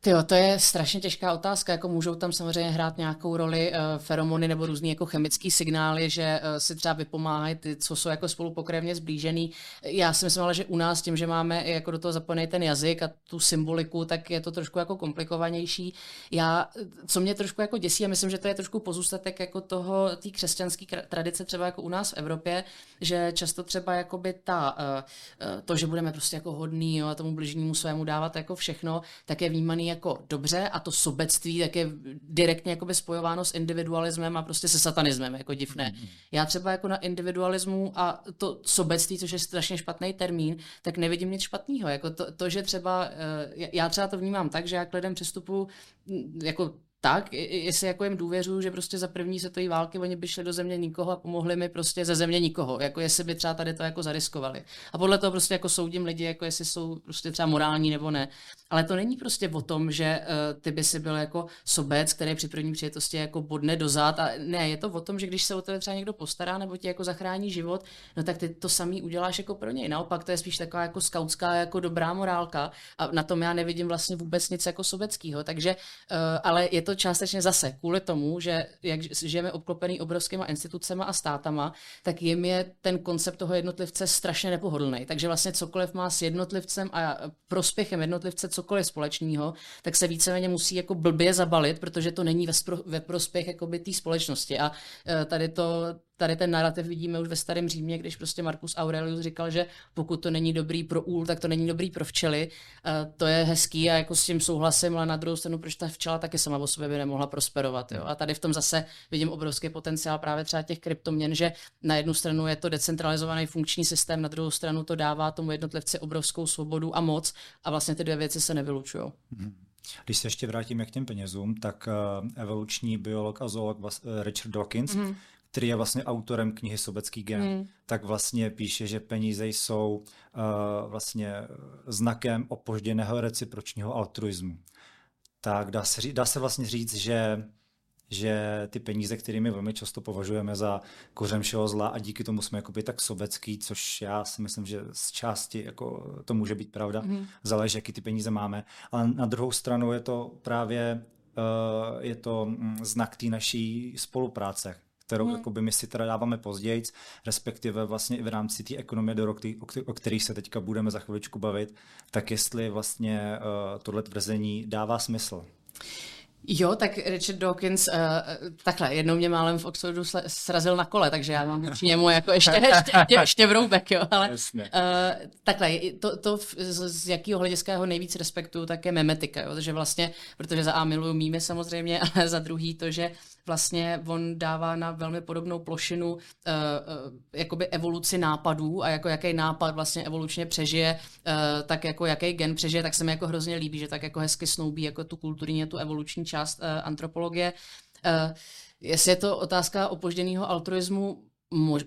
Tyjo, to je strašně těžká otázka. Jako můžou tam samozřejmě hrát nějakou roli uh, feromony nebo různý jako chemický signály, že uh, si třeba vypomáhají ty, co jsou jako spolu pokrevně zblížený. Já si myslím ale, že u nás tím, že máme jako do toho zapojený ten jazyk a tu symboliku, tak je to trošku jako komplikovanější. Já, co mě trošku jako děsí a myslím, že to je trošku pozůstatek jako toho, té křesťanské tradice třeba jako u nás v Evropě, že často třeba jakoby ta, eh, eh, to, že budeme prostě jako hodný jo, a tomu bližnímu svému dávat jako všechno, tak je vnímaný jako dobře a to sobectví tak je direktně jakoby spojováno s individualismem a prostě se satanismem, jako divné. Mm-hmm. Já třeba jako na individualismu a to sobectví, což je strašně špatný termín, tak nevidím nic špatného. Jako to, to, že třeba, eh, já třeba to vnímám tak, že já k lidem přistupuji jako tak, jestli jako jim důvěřuju, že prostě za první světové války oni by šli do země nikoho a pomohli mi prostě ze země nikoho, jako jestli by třeba tady to jako zariskovali. A podle toho prostě jako soudím lidi, jako jestli jsou prostě třeba morální nebo ne. Ale to není prostě o tom, že uh, ty by si byl jako sobec, který při první přijetosti jako bodne dozad a ne, je to o tom, že když se o tebe třeba někdo postará nebo ti jako zachrání život, no tak ty to samý uděláš jako pro něj. Naopak to je spíš taková jako skautská jako dobrá morálka a na tom já nevidím vlastně vůbec nic jako sobeckého. Takže, uh, ale je to to částečně zase kvůli tomu, že jak žijeme obklopený obrovskýma institucemi a státama, tak jim je ten koncept toho jednotlivce strašně nepohodlný. Takže vlastně cokoliv má s jednotlivcem a prospěchem jednotlivce cokoliv společného, tak se víceméně musí jako blbě zabalit, protože to není ve, spro, ve prospěch té společnosti. A e, tady to tady ten narrativ vidíme už ve starém Římě, když prostě Marcus Aurelius říkal, že pokud to není dobrý pro úl, tak to není dobrý pro včely. Uh, to je hezký a jako s tím souhlasím, ale na druhou stranu, proč ta včela taky sama o sobě by nemohla prosperovat. Jo? A tady v tom zase vidím obrovský potenciál právě třeba těch kryptoměn, že na jednu stranu je to decentralizovaný funkční systém, na druhou stranu to dává tomu jednotlivci obrovskou svobodu a moc a vlastně ty dvě věci se nevylučují. Mm-hmm. Když se ještě vrátíme k těm penězům, tak uh, evoluční biolog a zoolog uh, Richard Dawkins, mm. Který je vlastně autorem knihy Sobecký gen, mm. tak vlastně píše, že peníze jsou uh, vlastně znakem opožděného recipročního altruismu. Tak dá se, dá se vlastně říct, že že ty peníze, kterými velmi často považujeme za kořen všeho zla a díky tomu jsme jakoby tak sobecký, což já si myslím, že z části jako to může být pravda, mm. záleží, jaký ty peníze máme, ale na druhou stranu je to právě uh, je to mm, znak té naší spolupráce, kterou mm. jakoby my si teda dáváme později, respektive vlastně i v rámci té ekonomie do roku, o kterých se teďka budeme za chviličku bavit, tak jestli vlastně uh, tohle tvrzení dává smysl. Jo, tak Richard Dawkins, uh, takhle, jednou mě málem v Oxfordu srazil na kole, takže já mám k němu jako ještě, ještě, ještě vroubek, jo, ale uh, takhle, to, to z, z jakého hlediska ho nejvíc respektuju, tak je memetika, jo, takže vlastně, protože za A miluju mými samozřejmě, ale za druhý to, že vlastně on dává na velmi podobnou plošinu uh, uh, jakoby evoluci nápadů a jako jaký nápad vlastně evolučně přežije, uh, tak jako jaký gen přežije, tak se mi jako hrozně líbí, že tak jako hezky snoubí jako tu kulturní, tu evoluční část uh, antropologie. Uh, jestli je to otázka opožděného altruismu,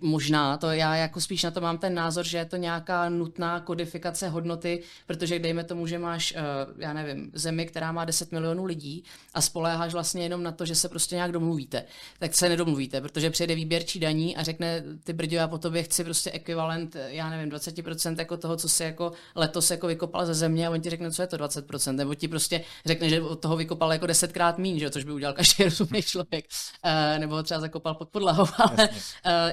Možná, to já jako spíš na to mám ten názor, že je to nějaká nutná kodifikace hodnoty, protože dejme tomu, že máš, eh, já nevím, zemi, která má 10 milionů lidí a spoléháš vlastně jenom na to, že se prostě nějak domluvíte, tak se nedomluvíte, protože přijde výběrčí daní a řekne, ty brdě, já po tobě chci prostě ekvivalent, já nevím, 20% jako toho, co si jako letos jako vykopal ze země a on ti řekne, co je to 20%, nebo ti prostě řekne, že od toho vykopal jako desetkrát míň, že? což by udělal každý rozumný člověk, uh, nebo třeba zakopal pod podlahou, ale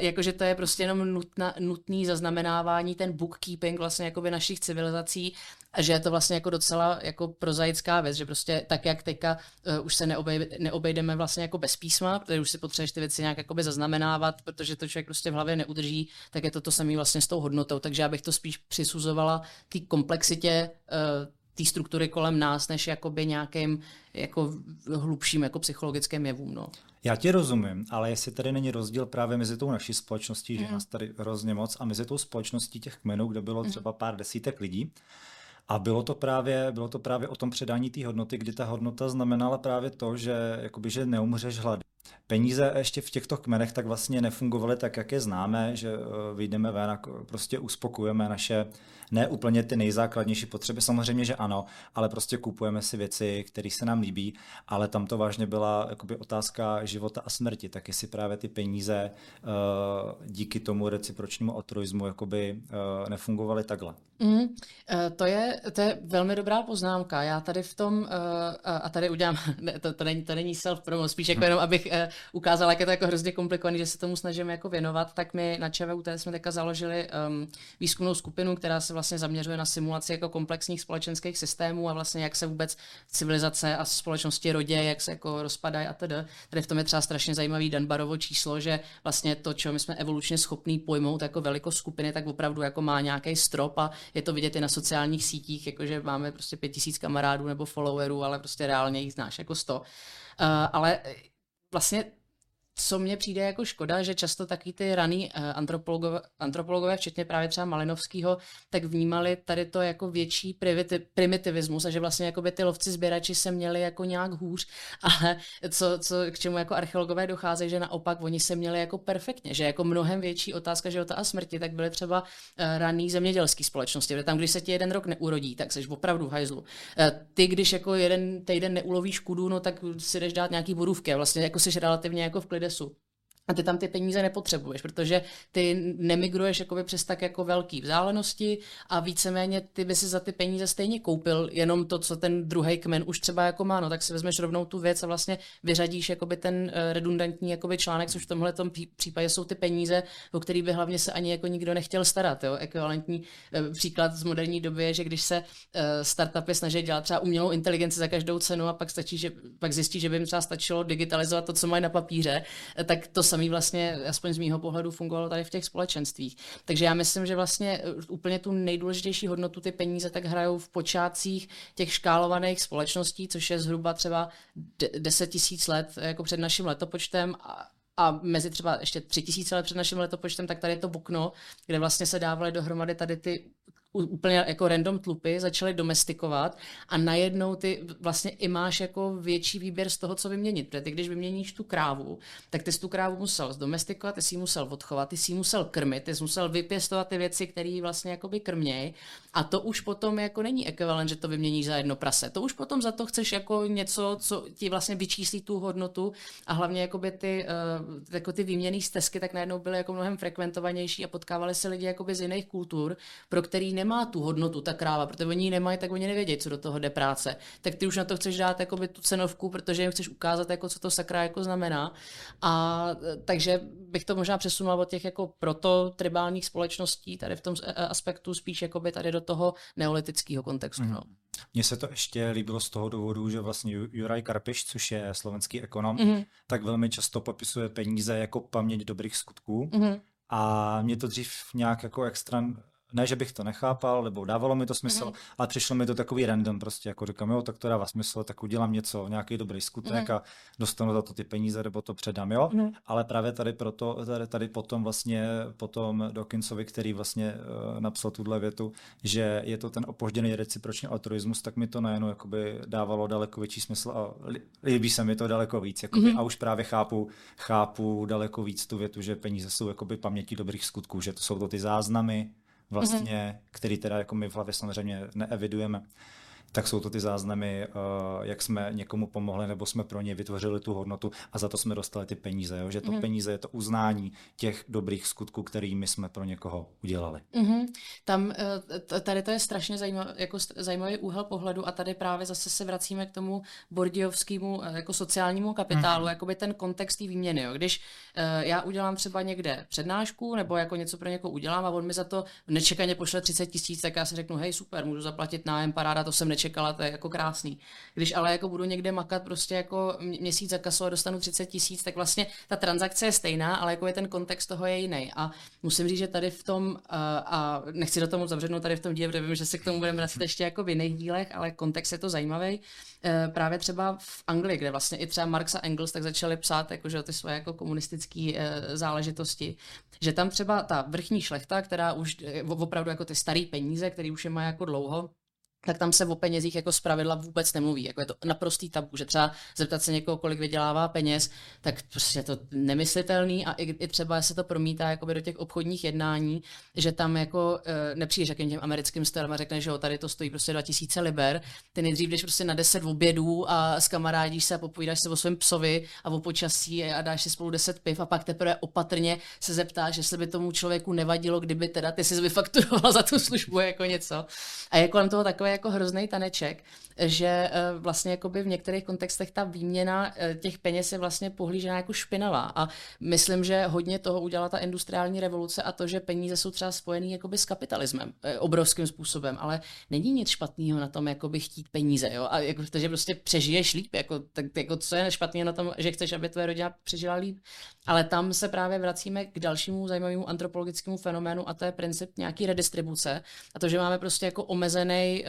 jakože to je prostě jenom nutna, nutný zaznamenávání, ten bookkeeping vlastně jakoby našich civilizací a že je to vlastně jako docela jako prozaická věc, že prostě tak, jak teďka uh, už se neobej, neobejdeme vlastně jako bez písma, protože už si potřebuješ ty věci nějak jakoby zaznamenávat, protože to člověk prostě v hlavě neudrží, tak je to to samé vlastně s tou hodnotou, takže já bych to spíš přisuzovala té komplexitě uh, té struktury kolem nás, než jakoby nějakým jako hlubším jako psychologickým jevům. No. Já ti rozumím, ale jestli tady není rozdíl právě mezi tou naší společností, mm. že mhm. nás tady hrozně moc, a mezi tou společností těch kmenů, kde bylo mhm. třeba pár desítek lidí, a bylo to právě, bylo to právě o tom předání té hodnoty, kdy ta hodnota znamenala právě to, že, jakoby, že neumřeš hlad. Peníze ještě v těchto kmenech tak vlastně nefungovaly tak, jak je známe, že eh, vyjdeme ven a prostě uspokujeme naše ne úplně ty nejzákladnější potřeby, samozřejmě, že ano, ale prostě kupujeme si věci, které se nám líbí, ale tam to vážně byla jakoby otázka života a smrti, tak jestli právě ty peníze uh, díky tomu recipročnímu altruismu jakoby uh, nefungovaly takhle. Mm, to, je, to je velmi dobrá poznámka. Já tady v tom, a tady udělám, to, to, není, to není self-promo, spíš jako jenom, abych ukázal, jak je to jako hrozně komplikovaný, že se tomu snažíme jako věnovat, tak my na ČVUT jsme teďka založili um, výzkumnou skupinu, která se vlastně zaměřuje na simulaci jako komplexních společenských systémů a vlastně jak se vůbec civilizace a společnosti rodě, jak se jako rozpadají a tedy. Tady v tom je třeba strašně zajímavý Danbarovo číslo, že vlastně to, čeho my jsme evolučně schopní pojmout jako velikost skupiny, tak opravdu jako má nějaký strop a je to vidět i na sociálních sítích, jakože máme prostě pět tisíc kamarádů nebo followerů, ale prostě reálně jich znáš jako sto. Uh, ale vlastně co mně přijde jako škoda, že často taky ty raný uh, antropologové, antropologové, včetně právě třeba Malinovského, tak vnímali tady to jako větší primitivismus a že vlastně jako by ty lovci sběrači se měli jako nějak hůř, ale co, co, k čemu jako archeologové docházejí, že naopak oni se měli jako perfektně, že jako mnohem větší otázka života a smrti, tak byly třeba uh, raný zemědělský společnosti, protože tam, když se ti jeden rok neurodí, tak jsi opravdu v hajzlu. Uh, ty, když jako jeden týden neulovíš kudu, no tak si jdeš dát nějaký borůvky vlastně jako jsi relativně jako v klidu agradeço. A ty tam ty peníze nepotřebuješ, protože ty nemigruješ jakoby přes tak jako velký vzdálenosti a víceméně ty by si za ty peníze stejně koupil jenom to, co ten druhý kmen už třeba jako má, no tak si vezmeš rovnou tu věc a vlastně vyřadíš jakoby ten eh, redundantní jakoby článek, což v tomhle případě jsou ty peníze, o který by hlavně se ani jako nikdo nechtěl starat. Jo? Ekvivalentní eh, příklad z moderní doby je, že když se eh, startupy snaží dělat třeba umělou inteligenci za každou cenu a pak, stačí, že, pak zjistí, že by jim třeba stačilo digitalizovat to, co mají na papíře, tak to samé samý vlastně, aspoň z mýho pohledu, fungovalo tady v těch společenstvích. Takže já myslím, že vlastně úplně tu nejdůležitější hodnotu ty peníze tak hrajou v počátcích těch škálovaných společností, což je zhruba třeba 10 tisíc let jako před naším letopočtem a a mezi třeba ještě tři tisíce let před naším letopočtem, tak tady je to okno, kde vlastně se dávaly dohromady tady ty úplně jako random tlupy začaly domestikovat a najednou ty vlastně i máš jako větší výběr z toho, co vyměnit. Protože ty, když vyměníš tu krávu, tak ty jsi tu krávu musel zdomestikovat, ty jsi musel odchovat, ty jsi musel krmit, ty jsi musel vypěstovat ty věci, které vlastně jakoby krměj a to už potom jako není ekvivalent, že to vyměníš za jedno prase. To už potom za to chceš jako něco, co ti vlastně vyčíslí tu hodnotu a hlavně jakoby ty, uh, jako ty výměný stezky tak najednou byly jako mnohem frekventovanější a potkávali se lidi jakoby z jiných kultur, pro který nemá tu hodnotu ta kráva, protože oni ji nemají, tak oni nevědí, co do toho jde práce. Tak ty už na to chceš dát jakoby tu cenovku, protože jim chceš ukázat, jako, co to sakra jako znamená. A takže bych to možná přesunula od těch jako proto tribálních společností tady v tom aspektu spíš jakoby tady do toho neolitického kontextu. Mm. No. Mně se to ještě líbilo z toho důvodu, že vlastně Juraj Karpiš, což je slovenský ekonom, mm-hmm. tak velmi často popisuje peníze jako paměť dobrých skutků. Mm-hmm. A mě to dřív nějak jako extra ne, že bych to nechápal, nebo dávalo mi to smysl, mm. ale přišlo mi to takový random, prostě jako říkám, jo, tak to dává smysl, tak udělám něco, nějaký dobrý skutek mm. a dostanu za to ty peníze, nebo to předám, jo. Mm. Ale právě tady proto, tady, tady potom vlastně, potom Dawkinsovi, který vlastně uh, napsal tuhle větu, že je to ten opožděný reciproční altruismus, tak mi to najednou jakoby dávalo daleko větší smysl a líbí se mi to daleko víc, jakoby, mm. a už právě chápu, chápu daleko víc tu větu, že peníze jsou jakoby paměti dobrých skutků, že to jsou to ty záznamy, vlastně, mm-hmm. který teda jako my v hlavě samozřejmě neevidujeme tak jsou to ty záznamy, uh, jak jsme někomu pomohli, nebo jsme pro ně vytvořili tu hodnotu a za to jsme dostali ty peníze. Jo? Že to mm. peníze je to uznání těch dobrých skutků, kterými jsme pro někoho udělali. Mm-hmm. Tam, eh, tady to je strašně zajímavý, jako zajímavý úhel pohledu a tady právě zase se vracíme k tomu bordiovskému eh, jako sociálnímu kapitálu, mm. jakoby ten kontext té výměny. Jo? Když já udělám třeba někde přednášku nebo jako něco pro někoho udělám a on mi za to nečekaně pošle 30 tisíc, tak já si řeknu, hej, super, můžu zaplatit nájem, paráda, to jsem nečekal nečekala, to je jako krásný. Když ale jako budu někde makat prostě jako měsíc za kasu a dostanu 30 tisíc, tak vlastně ta transakce je stejná, ale jako je ten kontext toho je jiný. A musím říct, že tady v tom, a nechci do tomu zavřenout tady v tom díle, protože vím, že se k tomu budeme vracet ještě jako v jiných dílech, ale kontext je to zajímavý. E, právě třeba v Anglii, kde vlastně i třeba Marx a Engels tak začali psát jako, že ty svoje jako komunistické e, záležitosti, že tam třeba ta vrchní šlechta, která už opravdu jako ty staré peníze, které už je má jako dlouho, tak tam se o penězích jako zpravidla vůbec nemluví. Jako je to naprostý tabu, že třeba zeptat se někoho, kolik vydělává peněz, tak prostě je to nemyslitelný a i, i třeba se to promítá jakoby do těch obchodních jednání, že tam jako e, nepřijdeš jakým těm americkým stylem a řekne, že jo, tady to stojí prostě 2000 liber, ty nejdřív jdeš prostě na 10 obědů a s kamarádíš se a popovídáš se o svém psovi a o počasí a dáš si spolu 10 piv a pak teprve opatrně se zeptáš, jestli by tomu člověku nevadilo, kdyby teda ty si vyfakturoval za tu službu jako něco. A je kolem toho takové jako hrozný taneček, že eh, vlastně jakoby v některých kontextech ta výměna eh, těch peněz je vlastně pohlížená jako špinavá. A myslím, že hodně toho udělala ta industriální revoluce a to, že peníze jsou třeba spojený jakoby s kapitalismem eh, obrovským způsobem, ale není nic špatného na tom jakoby chtít peníze, jo, a jako že prostě přežiješ líp, jako, tak, jako co je špatného na tom, že chceš, aby tvoje rodina přežila líp, ale tam se právě vracíme k dalšímu zajímavému antropologickému fenoménu a to je princip nějaký redistribuce a to, že máme prostě jako omezený,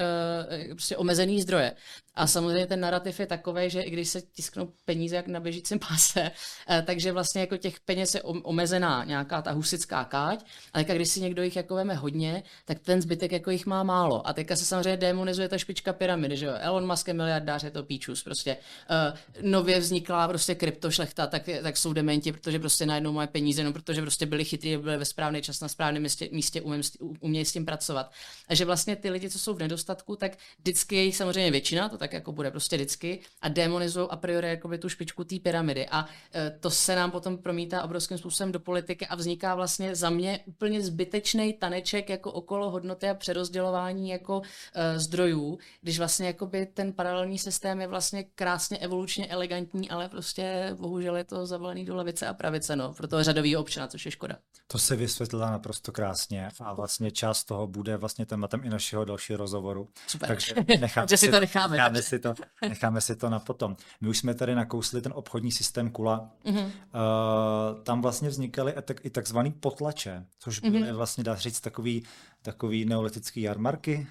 prostě omezený zdroje zdroje. A samozřejmě ten narrativ je takový, že i když se tisknou peníze jak na běžícím páse, eh, takže vlastně jako těch peněz je omezená nějaká ta husická káť, ale když si někdo jich jako veme hodně, tak ten zbytek jako jich má málo. A teďka se samozřejmě demonizuje ta špička pyramidy, že jo? Elon Musk je miliardář, je to píčus, prostě uh, nově vzniklá prostě kryptošlechta, tak, tak jsou dementi, protože prostě najednou mají peníze, no protože prostě byli chytrý, byli ve správný čas na správném místě, místě umějí, s tím pracovat. A že vlastně ty lidi, co jsou v nedostatku, tak vždycky je jich samozřejmě většina, to tak jako bude prostě vždycky, a demonizují a priori jakoby tu špičku té pyramidy. A e, to se nám potom promítá obrovským způsobem do politiky a vzniká vlastně za mě úplně zbytečný taneček jako okolo hodnoty a přerozdělování jako e, zdrojů, když vlastně jakoby ten paralelní systém je vlastně krásně evolučně elegantní, ale prostě bohužel je to zavalený do levice a pravice, no, pro toho řadového občana, což je škoda. To se vysvětlila naprosto krásně a vlastně část toho bude vlastně tématem i našeho dalšího rozhovoru. Super. Takže nechám že si to necháme. necháme, si to, necháme si to na potom. My už jsme tady nakousli ten obchodní systém Kula. Mm-hmm. Uh, tam vlastně vznikaly i takzvaný potlače, což byly mm-hmm. vlastně, dá říct, takový, takový neolitický jarmarky.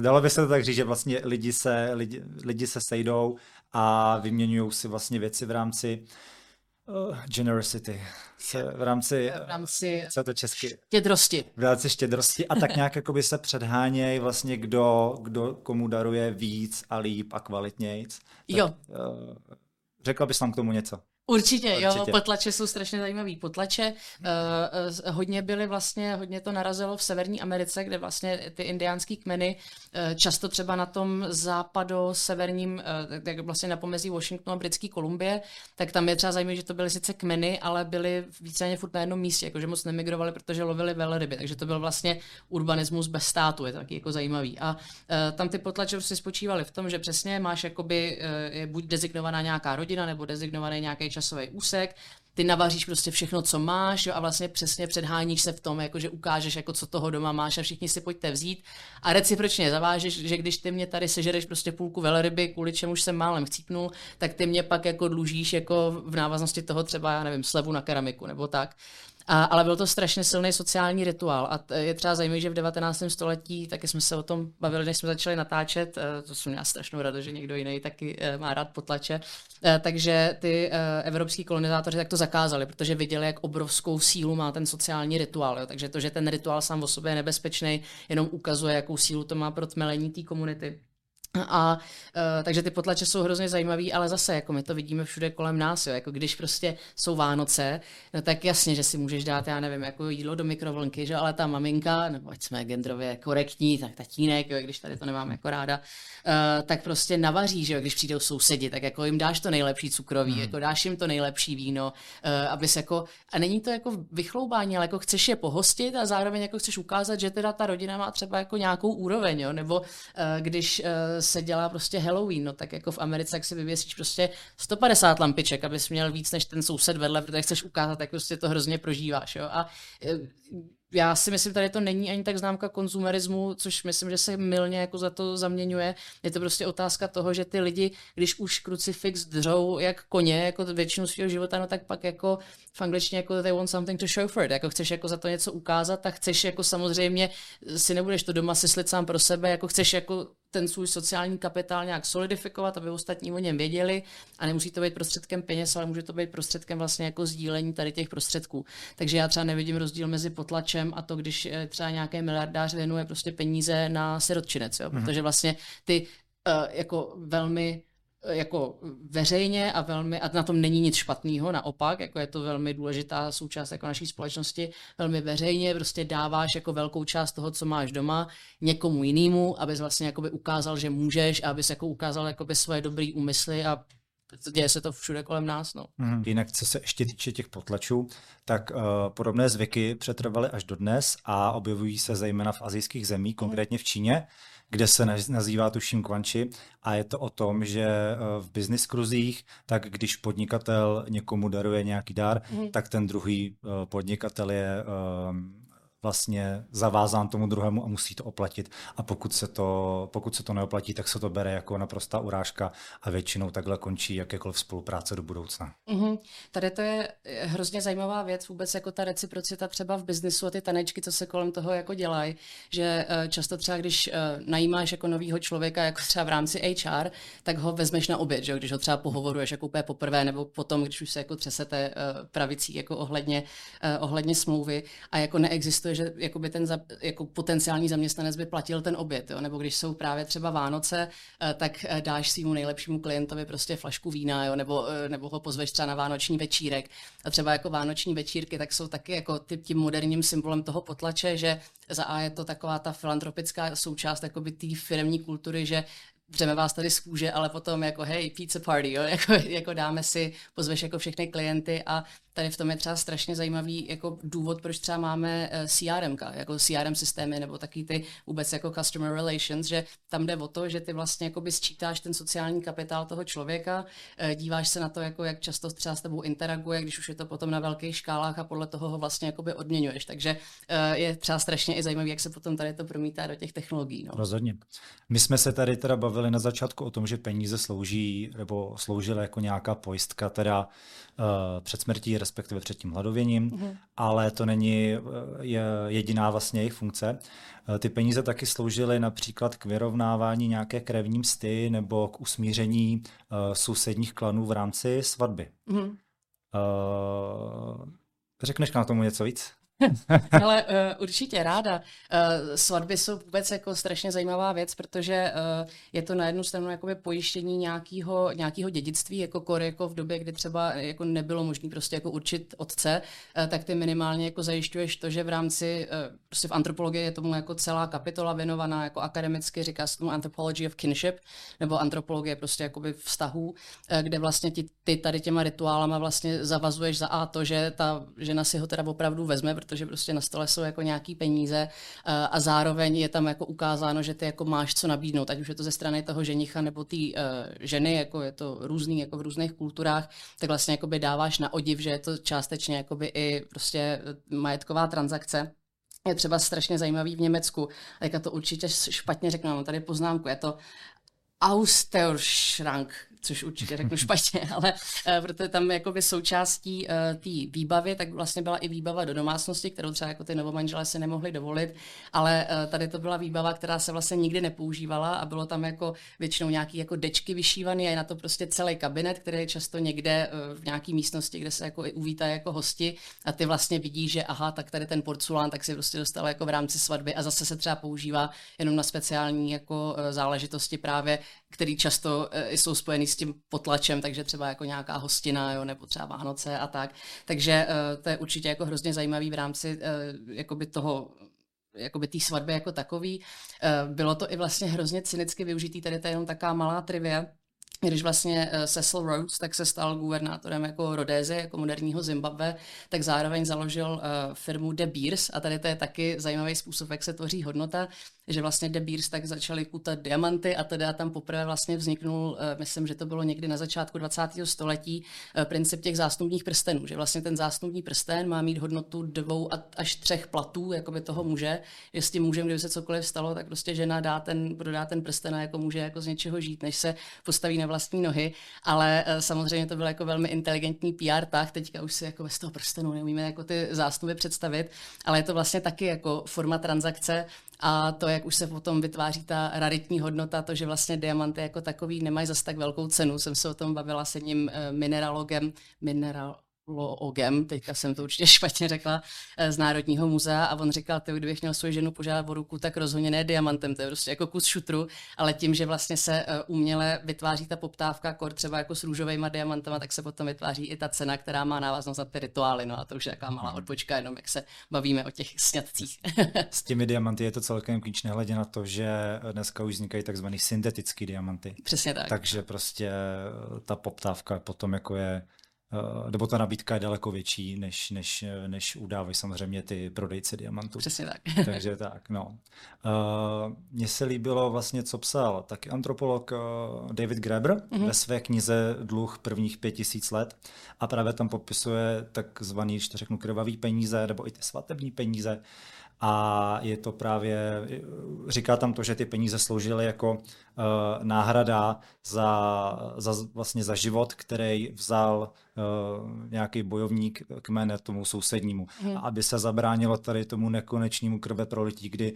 Dalo by se to tak říct, že vlastně lidi se, lidi, lidi se sejdou a vyměňují si vlastně věci v rámci uh, generosity. Se v rámci, v rámci co to česky? Štědrosti. V rámci štědrosti a tak nějak jakoby se předhánějí vlastně kdo, kdo komu daruje víc a líp a kvalitnějc. Tak, jo. Uh, řekla bys nám k tomu něco? Určitě, Určitě, jo, potlače jsou strašně zajímavý. Potlače uh, uh, hodně byly vlastně, hodně to narazilo v Severní Americe, kde vlastně ty indiánský kmeny uh, často třeba na tom západo-severním, uh, tak vlastně na pomezí Washingtonu a Britské Kolumbie, tak tam je třeba zajímavé, že to byly sice kmeny, ale byly víceméně furt na jednom místě, jakože moc nemigrovali, protože lovili velryby, takže to byl vlastně urbanismus bez státu, je to taky jako zajímavý. A uh, tam ty potlače prostě spočívaly v tom, že přesně máš jakoby, uh, je buď dezignovaná nějaká rodina, nebo dezignovaný nějaký časový úsek, ty navaříš prostě všechno, co máš jo, a vlastně přesně předháníš se v tom, jako že ukážeš, jako co toho doma máš a všichni si pojďte vzít a recipročně zavážeš, že když ty mě tady sežereš prostě půlku velryby, kvůli čemuž jsem málem chcípnul, tak ty mě pak jako dlužíš jako v návaznosti toho třeba, já nevím, slevu na keramiku nebo tak. A, ale byl to strašně silný sociální rituál. A je třeba zajímavé, že v 19. století, taky jsme se o tom bavili, než jsme začali natáčet, eh, to jsem měla strašnou radost, že někdo jiný taky eh, má rád potlače. Eh, takže ty evropský kolonizátoři tak to zakázali, protože viděli, jak obrovskou sílu má ten sociální rituál. Jo. Takže to, že ten rituál sám o sobě je nebezpečný, jenom ukazuje, jakou sílu to má pro tmelení té komunity. A uh, takže ty potlače jsou hrozně zajímavý, ale zase jako my to vidíme všude kolem nás, jo. Jako když prostě jsou Vánoce, no tak jasně, že si můžeš dát, já nevím, jako jídlo do mikrovlnky, že ale ta maminka, nebo ať jsme genderově korektní, tak tatínek, jo, když tady to nemám jako ráda, uh, tak prostě navaří, že jo, když přijdou sousedi, tak jako jim dáš to nejlepší cukroví, hmm. jako dáš jim to nejlepší víno, uh, abys jako, a není to jako vychloubání, ale jako chceš je pohostit a zároveň jako chceš ukázat, že teda ta rodina má třeba jako nějakou úroveň, jo, nebo uh, když uh, se dělá prostě Halloween, no tak jako v Americe, jak si vyvěsíš prostě 150 lampiček, abys měl víc než ten soused vedle, protože chceš ukázat, jak prostě to hrozně prožíváš, jo. A e, já si myslím, tady to není ani tak známka konzumerismu, což myslím, že se milně jako za to zaměňuje. Je to prostě otázka toho, že ty lidi, když už krucifix dřou jak koně, jako většinu svého života, no tak pak jako v angličtině jako they want something to show for it, jako chceš jako za to něco ukázat, tak chceš jako samozřejmě si nebudeš to doma syslit sám pro sebe, jako chceš jako ten svůj sociální kapitál nějak solidifikovat, aby ostatní o něm věděli a nemusí to být prostředkem peněz, ale může to být prostředkem vlastně jako sdílení tady těch prostředků. Takže já třeba nevidím rozdíl mezi potlačem a to, když eh, třeba nějaký miliardář věnuje prostě peníze na sirotčinec, jo? Mhm. protože vlastně ty uh, jako velmi jako veřejně a velmi, a na tom není nic špatného, naopak, jako je to velmi důležitá součást jako naší společnosti, velmi veřejně prostě dáváš jako velkou část toho, co máš doma, někomu jinému, abys vlastně jakoby ukázal, že můžeš, abys jako ukázal jakoby svoje dobrý úmysly a děje se to všude kolem nás. No. Mm. Jinak, co se ještě týče těch potlačů, tak uh, podobné zvyky přetrvaly až dodnes a objevují se zejména v azijských zemích, konkrétně v Číně kde se nazývá tuším Kvanči a je to o tom, že eh, v business kruzích, tak když podnikatel někomu daruje nějaký dar, mm. tak ten druhý eh, podnikatel je eh, vlastně zavázán tomu druhému a musí to oplatit. A pokud se to, pokud se to neoplatí, tak se to bere jako naprostá urážka a většinou takhle končí jakékoliv spolupráce do budoucna. Mm-hmm. Tady to je hrozně zajímavá věc, vůbec jako ta reciprocita třeba v biznisu a ty tanečky, co se kolem toho jako dělají, že eh, často třeba, když eh, najímáš jako novýho člověka, jako třeba v rámci HR, tak ho vezmeš na oběd, že? když ho třeba pohovoruješ jako úplně poprvé, nebo potom, když už se jako třesete eh, pravicí jako ohledně, ohledně smlouvy a jako neexistuje to, že jakoby ten za, jako potenciální zaměstnanec by platil ten oběd, jo? nebo když jsou právě třeba Vánoce, eh, tak eh, dáš svýmu nejlepšímu klientovi prostě flašku vína, jo? Nebo, eh, nebo ho pozveš třeba na vánoční večírek. A třeba jako vánoční večírky, tak jsou taky jako tím moderním symbolem toho potlače, že za A je to taková ta filantropická součást té firmní kultury, že dřeme vás tady z kůže, ale potom jako hej, pizza party, jo? Jako, jako dáme si, pozveš jako všechny klienty a tady v tom je třeba strašně zajímavý jako důvod, proč třeba máme CRM, jako CRM systémy nebo taky ty vůbec jako customer relations, že tam jde o to, že ty vlastně jakoby sčítáš ten sociální kapitál toho člověka, díváš se na to, jako jak často třeba s tebou interaguje, když už je to potom na velkých škálách a podle toho ho vlastně jakoby odměňuješ. Takže je třeba strašně i zajímavý, jak se potom tady to promítá do těch technologií. No. Rozhodně. My jsme se tady teda bavili na začátku o tom, že peníze slouží nebo sloužily jako nějaká pojistka teda uh, před smrtí, respektive před tím hladověním, mm-hmm. ale to není je jediná vlastně jejich funkce. Uh, ty peníze taky sloužily například k vyrovnávání nějaké krevní msty nebo k usmíření uh, sousedních klanů v rámci svatby. Mm-hmm. Uh, řekneš k tomu něco víc? Ale uh, určitě ráda. Uh, svatby jsou vůbec jako strašně zajímavá věc, protože uh, je to na jednu stranu jakoby pojištění nějakého, nějakého dědictví, jako kor jako v době, kdy třeba jako nebylo možné prostě jako určit otce, uh, tak ty minimálně jako zajišťuješ to, že v rámci, uh, prostě v antropologii je tomu jako celá kapitola věnovaná jako akademicky, říká se tomu anthropology of kinship, nebo antropologie prostě jakoby vztahů, uh, kde vlastně ty, ty tady těma rituálama vlastně zavazuješ za A to, že ta žena si ho teda opravdu vezme, protože prostě na stole jsou jako nějaký peníze eh, a zároveň je tam jako ukázáno, že ty jako máš co nabídnout, ať už je to ze strany toho ženicha nebo té uh, ženy, jako je to různý jako v různých kulturách, tak vlastně jakoby dáváš na odiv, že je to částečně jakoby i prostě eh, majetková transakce je třeba strašně zajímavý v Německu. Teďka to určitě špatně řeknu, mám tady poznámku, je to Austerschrank, což určitě řeknu špatně, ale uh, protože tam jakoby součástí uh, té výbavy, tak vlastně byla i výbava do domácnosti, kterou třeba jako ty novomanželé se nemohli dovolit, ale uh, tady to byla výbava, která se vlastně nikdy nepoužívala a bylo tam jako většinou nějaký jako dečky vyšívaný a je na to prostě celý kabinet, který je často někde v nějaké místnosti, kde se jako i uvítají jako hosti a ty vlastně vidíš, že aha, tak tady ten porculán, tak si prostě dostal jako v rámci svatby a zase se třeba používá jenom na speciální jako záležitosti právě, které často jsou spojený s tím potlačem, takže třeba jako nějaká hostina, jo, nebo třeba Vánoce a tak. Takže uh, to je určitě jako hrozně zajímavý v rámci uh, jakoby toho jakoby té svatby jako takový. Bylo to i vlastně hrozně cynicky využitý, tady to je jenom taká malá trivia, když vlastně Cecil Rhodes tak se stal guvernátorem jako Rodézy, jako moderního Zimbabwe, tak zároveň založil firmu De Beers a tady to je taky zajímavý způsob, jak se tvoří hodnota že vlastně De Beers tak začali kutat diamanty a teda tam poprvé vlastně vzniknul, eh, myslím, že to bylo někdy na začátku 20. století, eh, princip těch zástupních prstenů, že vlastně ten zástupní prsten má mít hodnotu dvou až třech platů, jako by toho muže, že s tím mužem, kdyby se cokoliv stalo, tak prostě žena dá ten, prodá ten prsten a jako může jako z něčeho žít, než se postaví na vlastní nohy, ale eh, samozřejmě to byl jako velmi inteligentní PR tak, teďka už si jako bez toho prstenu neumíme jako ty zástupy představit, ale je to vlastně taky jako forma transakce a to, jak už se potom vytváří ta raritní hodnota, to, že vlastně diamanty jako takový nemají zase tak velkou cenu. Jsem se o tom bavila s jedním eh, mineralogem, mineral, Logem, teďka jsem to určitě špatně řekla, eh, z Národního muzea a on říkal, ty, kdybych měl svoji ženu požádat o ruku, tak rozhodně ne diamantem, to je prostě jako kus šutru, ale tím, že vlastně se eh, uměle vytváří ta poptávka, kor třeba jako s růžovými diamantama, tak se potom vytváří i ta cena, která má návaznost na ty rituály, no a to už je taková malá odbočka, jenom jak se bavíme o těch sňatcích. S těmi diamanty je to celkem klíč, nehledě na to, že dneska už vznikají takzvaný syntetický diamanty. Přesně tak. Takže prostě eh, ta poptávka potom jako je nebo ta nabídka je daleko větší, než, než, než udávají samozřejmě ty prodejci diamantů. Přesně tak. Takže tak, no. Uh, mně se líbilo vlastně, co psal taky antropolog uh, David Graeber mm-hmm. ve své knize Dluh prvních pět tisíc let a právě tam popisuje takzvaný, když to řeknu, krvavý peníze, nebo i ty svatební peníze, a je to právě, říká tam to, že ty peníze sloužily jako uh, náhrada za, za, vlastně za život, který vzal uh, nějaký bojovník kmene tomu sousednímu. Hmm. Aby se zabránilo tady tomu nekonečnému krve prolití, kdy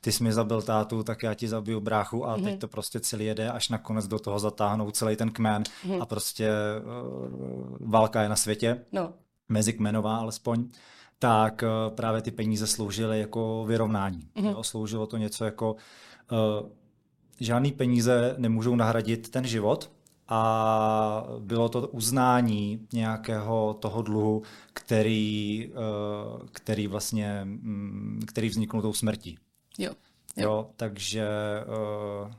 ty jsi mi zabil tátu, tak já ti zabiju bráchu a hmm. teď mhm. to prostě celý jede, až nakonec do toho zatáhnou celý ten kmen hmm. a prostě uh, válka je na světě. No. Mezikmenová alespoň tak eh, právě ty peníze sloužily jako vyrovnání. Mm-hmm. Jo, sloužilo to něco jako uh, žádný peníze nemůžou nahradit ten život a bylo to uznání nějakého toho dluhu, který, uh, který vlastně, um, který vzniknul tou smrtí. Jo. Jo, jo takže uh,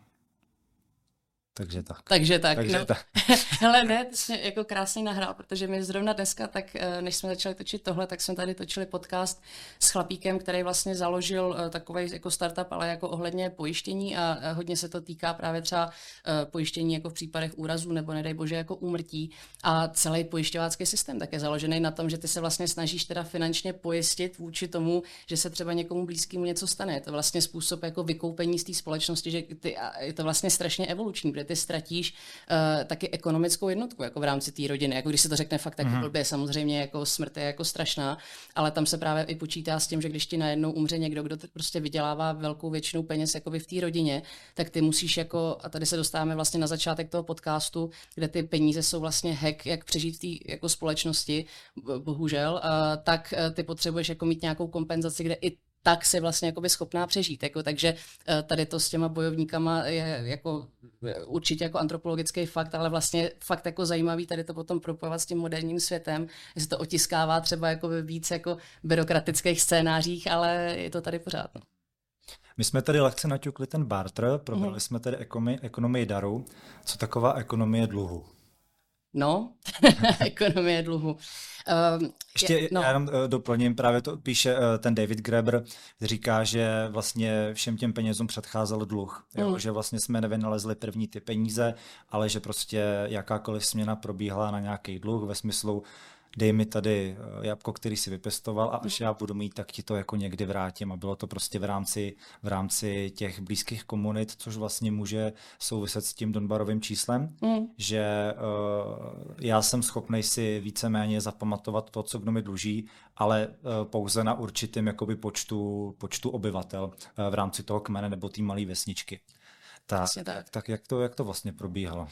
Takže tak. Takže tak. Takže no. tak. Hele, ne, ty jsi jako krásně nahrál, protože my zrovna dneska, tak eh, než jsme začali točit tohle, tak jsme tady točili podcast s chlapíkem, který vlastně založil eh, takový jako startup, ale jako ohledně pojištění a eh, hodně se to týká právě třeba pojištění jako v případech úrazů nebo nedej bože jako úmrtí a celý pojišťovácký systém tak je založený na tom, že ty se vlastně snažíš teda finančně pojistit vůči tomu, že se třeba někomu blízkému něco stane. Je to vlastně způsob jako vykoupení z té společnosti, že ty, je to vlastně strašně evoluční, ty ztratíš uh, taky ekonomickou jednotku jako v rámci té rodiny. Jako když se to řekne fakt tak mm-hmm. blbě, samozřejmě jako smrt je jako strašná, ale tam se právě i počítá s tím, že když ti najednou umře někdo, kdo prostě vydělává velkou většinu peněz jako v té rodině, tak ty musíš jako, a tady se dostáváme vlastně na začátek toho podcastu, kde ty peníze jsou vlastně hack, jak přežít v té jako společnosti, bohužel, uh, tak uh, ty potřebuješ jako mít nějakou kompenzaci, kde i tak se vlastně jakoby schopná přežít. Jako, takže eh, tady to s těma bojovníkama je jako určitě jako antropologický fakt, ale vlastně fakt jako zajímavý tady to potom propojovat s tím moderním světem, že se to otiskává třeba jako ve víc jako byrokratických scénářích, ale je to tady pořád. No. My jsme tady lehce naťukli ten barter, probrali mm. jsme tady ekonomii, ekonomii daru. Co taková ekonomie dluhu? No, ekonomie dluhu. Um, Ještě je, no. já jenom uh, doplním, právě to píše uh, ten David Graeber, říká, že vlastně všem těm penězům předcházel dluh. Mm. Jo, že vlastně jsme nevynalezli první ty peníze, ale že prostě jakákoliv směna probíhala na nějaký dluh ve smyslu dej mi tady eh, jabko, který si vypestoval a až já budu mít, tak ti to jako někdy vrátím. A bylo to prostě v rámci, v rámci těch blízkých komunit, což vlastně může souviset s tím Donbarovým číslem, mm. že uh, já jsem schopný si víceméně zapamatovat to, co kdo mi dluží, ale uh, pouze na určitém jakoby počtu, počtu obyvatel uh, v rámci toho kmene nebo té malé vesničky. Tak, tak. tak jak, to, jak to vlastně probíhalo? Uh,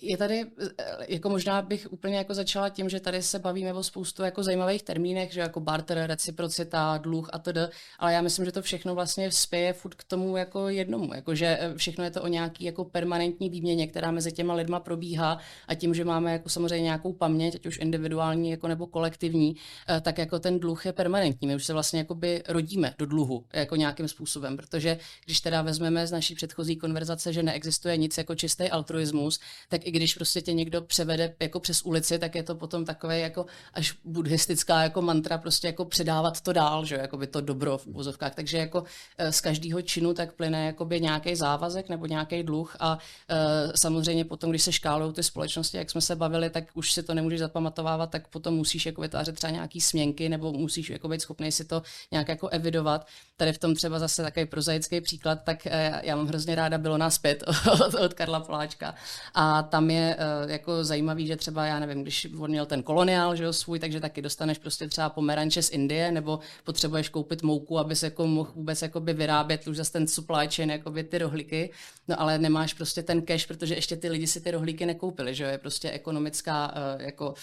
je tady, eh, jako možná bych úplně jako začala tím, že tady se bavíme o spoustu jako zajímavých termínech, že jako barter, reciprocita, dluh a td. Ale já myslím, že to všechno vlastně spěje furt k tomu jako jednomu, jako že eh, všechno je to o nějaký jako permanentní výměně, která mezi těma lidma probíhá a tím, že máme jako samozřejmě nějakou paměť, ať už individuální jako nebo kolektivní, tak jako ten dluh je permanentní. My už se vlastně jakoby rodíme do dluhu jako nějakým způsobem, protože když teda vezmeme z naší předchozí předchozí konverzace, že neexistuje nic jako čistý altruismus, tak i když prostě tě někdo převede jako přes ulici, tak je to potom takové jako až buddhistická jako mantra prostě jako předávat to dál, že jako by to dobro v úzovkách. Takže jako eh, z každého činu tak plyne jako by nějaký závazek nebo nějaký dluh a uh, samozřejmě potom, když se škálují ty společnosti, jak jsme se bavili, tak už si to nemůžeš zapamatovávat, tak potom musíš jako vytvářet třeba nějaký směnky nebo musíš jako být schopný si to nějak jako evidovat. Tady v tom třeba zase takový prozaický příklad, tak uh, já mám hrozně ráda bylo nás pět od, od Karla Poláčka. A tam je uh, jako zajímavý, že třeba, já nevím, když on měl ten koloniál, že jo, svůj, takže taky dostaneš prostě třeba pomeranče z Indie, nebo potřebuješ koupit mouku, aby se jako mohl vůbec jakoby vyrábět už zase ten supply chain, jakoby ty rohlíky, no ale nemáš prostě ten cash, protože ještě ty lidi si ty rohlíky nekoupili, že jo, je prostě ekonomická uh, jako uh,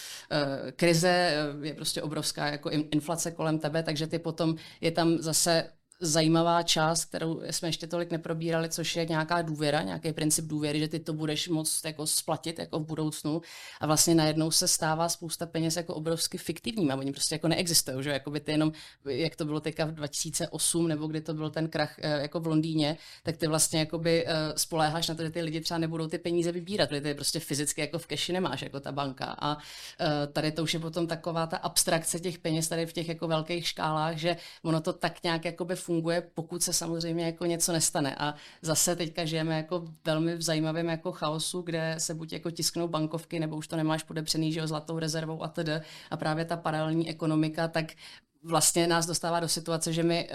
krize, je prostě obrovská jako inflace kolem tebe, takže ty potom je tam zase zajímavá část, kterou jsme ještě tolik neprobírali, což je nějaká důvěra, nějaký princip důvěry, že ty to budeš moct jako splatit jako v budoucnu. A vlastně najednou se stává spousta peněz jako obrovsky fiktivníma, oni prostě jako neexistují, že? Jako by ty jenom, jak to bylo teďka v 2008 nebo kdy to byl ten krach eh, jako v Londýně, tak ty vlastně jako by eh, spoléháš na to, že ty lidi třeba nebudou ty peníze vybírat, protože ty prostě fyzicky jako v keši nemáš jako ta banka. A eh, tady to už je potom taková ta abstrakce těch peněz tady v těch jako velkých škálách, že ono to tak nějak jako by funguje, pokud se samozřejmě jako něco nestane. A zase teďka žijeme jako velmi v zajímavém jako chaosu, kde se buď jako tisknou bankovky, nebo už to nemáš podepřený, že jo, zlatou rezervou a td. A právě ta paralelní ekonomika, tak vlastně nás dostává do situace, že my,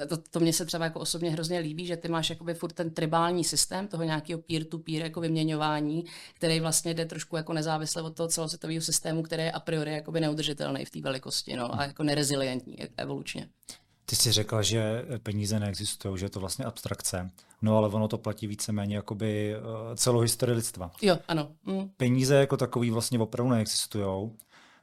eh, to, to mě se třeba jako osobně hrozně líbí, že ty máš jakoby furt ten tribální systém toho nějakého peer-to-peer jako vyměňování, který vlastně jde trošku jako nezávisle od toho celosvětového systému, který je a priori jakoby neudržitelný v té velikosti no, a jako nerezilientní evolučně. Ty jsi řekla, že peníze neexistují, že je to vlastně abstrakce. No ale ono to platí víceméně jakoby uh, celou historii lidstva. Jo, ano. Mm. Peníze jako takový vlastně opravdu neexistují,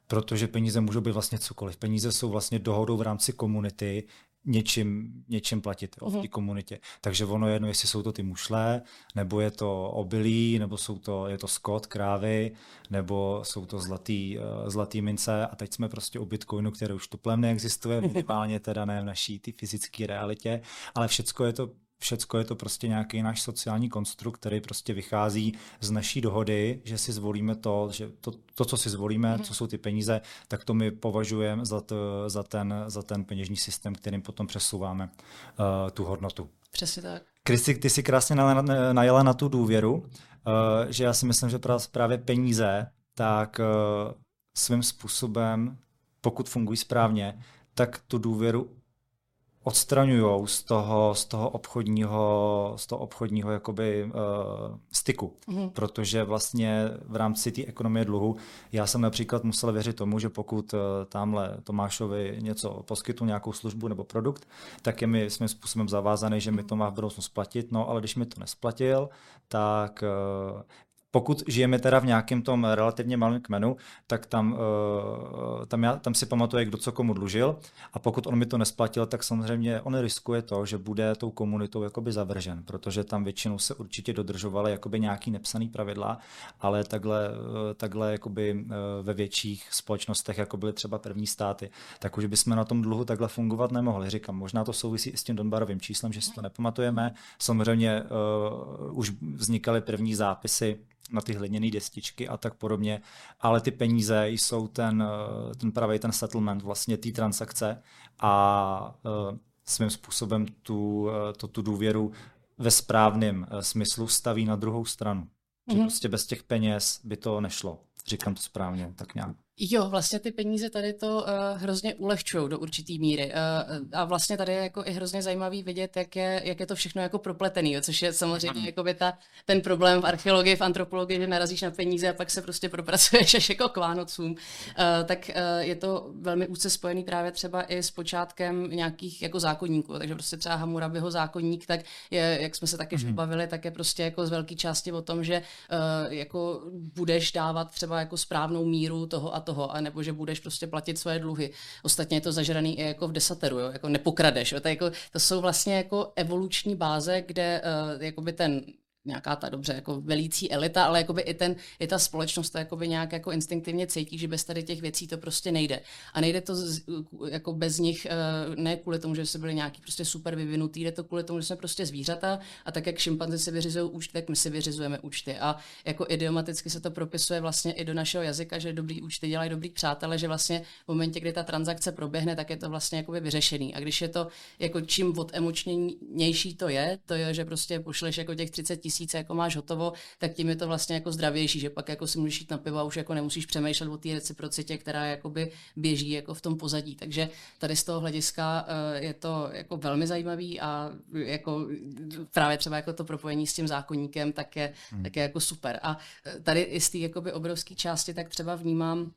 protože peníze můžou být vlastně cokoliv. Peníze jsou vlastně dohodou v rámci komunity, něčím, něčím platit uh-huh. v té mhm. komunitě. Takže ono je jedno, jestli jsou to ty mušle, nebo je to obilí, nebo jsou to, je to skot, krávy, nebo jsou to zlatý, uh, zlatý mince a teď jsme prostě u Bitcoinu, který už tuplem neexistuje, minimálně teda ne v naší ty fyzické realitě, ale všecko je to všecko je to prostě nějaký náš sociální konstrukt, který prostě vychází z naší dohody, že si zvolíme to, že to, to co si zvolíme, mm. co jsou ty peníze, tak to my považujeme za, to, za, ten, za ten peněžní systém, kterým potom přesouváme uh, tu hodnotu. Přesně tak. Kristi, ty si krásně najela na tu důvěru, uh, že já si myslím, že právě peníze tak uh, svým způsobem, pokud fungují správně, tak tu důvěru odstraňují z toho, z toho obchodního, z toho obchodního jakoby, uh, styku. Mm. Protože vlastně v rámci té ekonomie dluhu já jsem například musel věřit tomu, že pokud uh, tamhle Tomášovi něco poskytnu, nějakou službu nebo produkt, tak je mi svým způsobem zavázaný, že mi to má v budoucnu splatit. No ale když mi to nesplatil, tak uh, pokud žijeme teda v nějakém tom relativně malém kmenu, tak tam, uh, tam, já, tam si pamatuje, kdo co komu dlužil a pokud on mi to nesplatil, tak samozřejmě on riskuje to, že bude tou komunitou jakoby zavržen, protože tam většinou se určitě dodržovaly jakoby nějaký nepsaný pravidla, ale takhle, uh, takhle jakoby, uh, ve větších společnostech, jako byly třeba první státy, tak už bychom na tom dluhu takhle fungovat nemohli. Říkám, možná to souvisí i s tím Donbarovým číslem, že si to nepamatujeme. Samozřejmě uh, už vznikaly první zápisy na ty hliněné destičky a tak podobně, ale ty peníze jsou ten, eh, ten pravý ten settlement vlastně té transakce a uh, svým způsobem tu, uh, to, tu důvěru ve správném smyslu staví na druhou stranu. Mm-hmm. Že mhm. prostě bez těch peněz by to nešlo. Říkám to správně, tak nějak. Jo, vlastně ty peníze tady to uh, hrozně ulehčují do určitý míry. Uh, a vlastně tady je jako i hrozně zajímavý vidět, jak je, jak je to všechno jako propletený, jo, což je samozřejmě jako by ta, ten problém v archeologii, v antropologii, že narazíš na peníze a pak se prostě propracuješ až jako k Vánocům. Uh, tak uh, je to velmi úzce spojený právě třeba i s počátkem nějakých jako zákonníků. Takže prostě třeba Hammurabiho zákonník, tak je, jak jsme se taky mm-hmm. bavili, tak je prostě jako z velké části o tom, že uh, jako budeš dávat třeba jako správnou míru toho a toho, anebo že budeš prostě platit svoje dluhy. Ostatně je to zažraný i jako v desateru, jo? jako nepokradeš. Jo? To, jako, to jsou vlastně jako evoluční báze, kde uh, ten nějaká ta dobře jako velící elita, ale jakoby i, ten, i ta společnost to jakoby nějak jako instinktivně cítí, že bez tady těch věcí to prostě nejde. A nejde to z, jako bez nich, eh, ne kvůli tomu, že se byli nějaký prostě super vyvinutý, jde to kvůli tomu, že jsme prostě zvířata a tak, jak šimpanzi si vyřizují účty, tak my si vyřizujeme účty. A jako idiomaticky se to propisuje vlastně i do našeho jazyka, že dobrý účty dělají dobrý přátelé, že vlastně v momentě, kdy ta transakce proběhne, tak je to vlastně jakoby vyřešený. A když je to jako čím od emočnější to je, to je, že prostě pošleš jako těch 30 tisíc měsíce jako máš hotovo, tak tím je to vlastně jako zdravější, že pak jako si můžeš jít na pivo a už jako nemusíš přemýšlet o té reciprocitě, která jakoby běží jako v tom pozadí. Takže tady z toho hlediska eh, je to jako velmi zajímavý a jako právě třeba jako to propojení s tím zákonníkem tak je, hmm. tak je jako super. A eh, tady i z té obrovské části tak třeba vnímám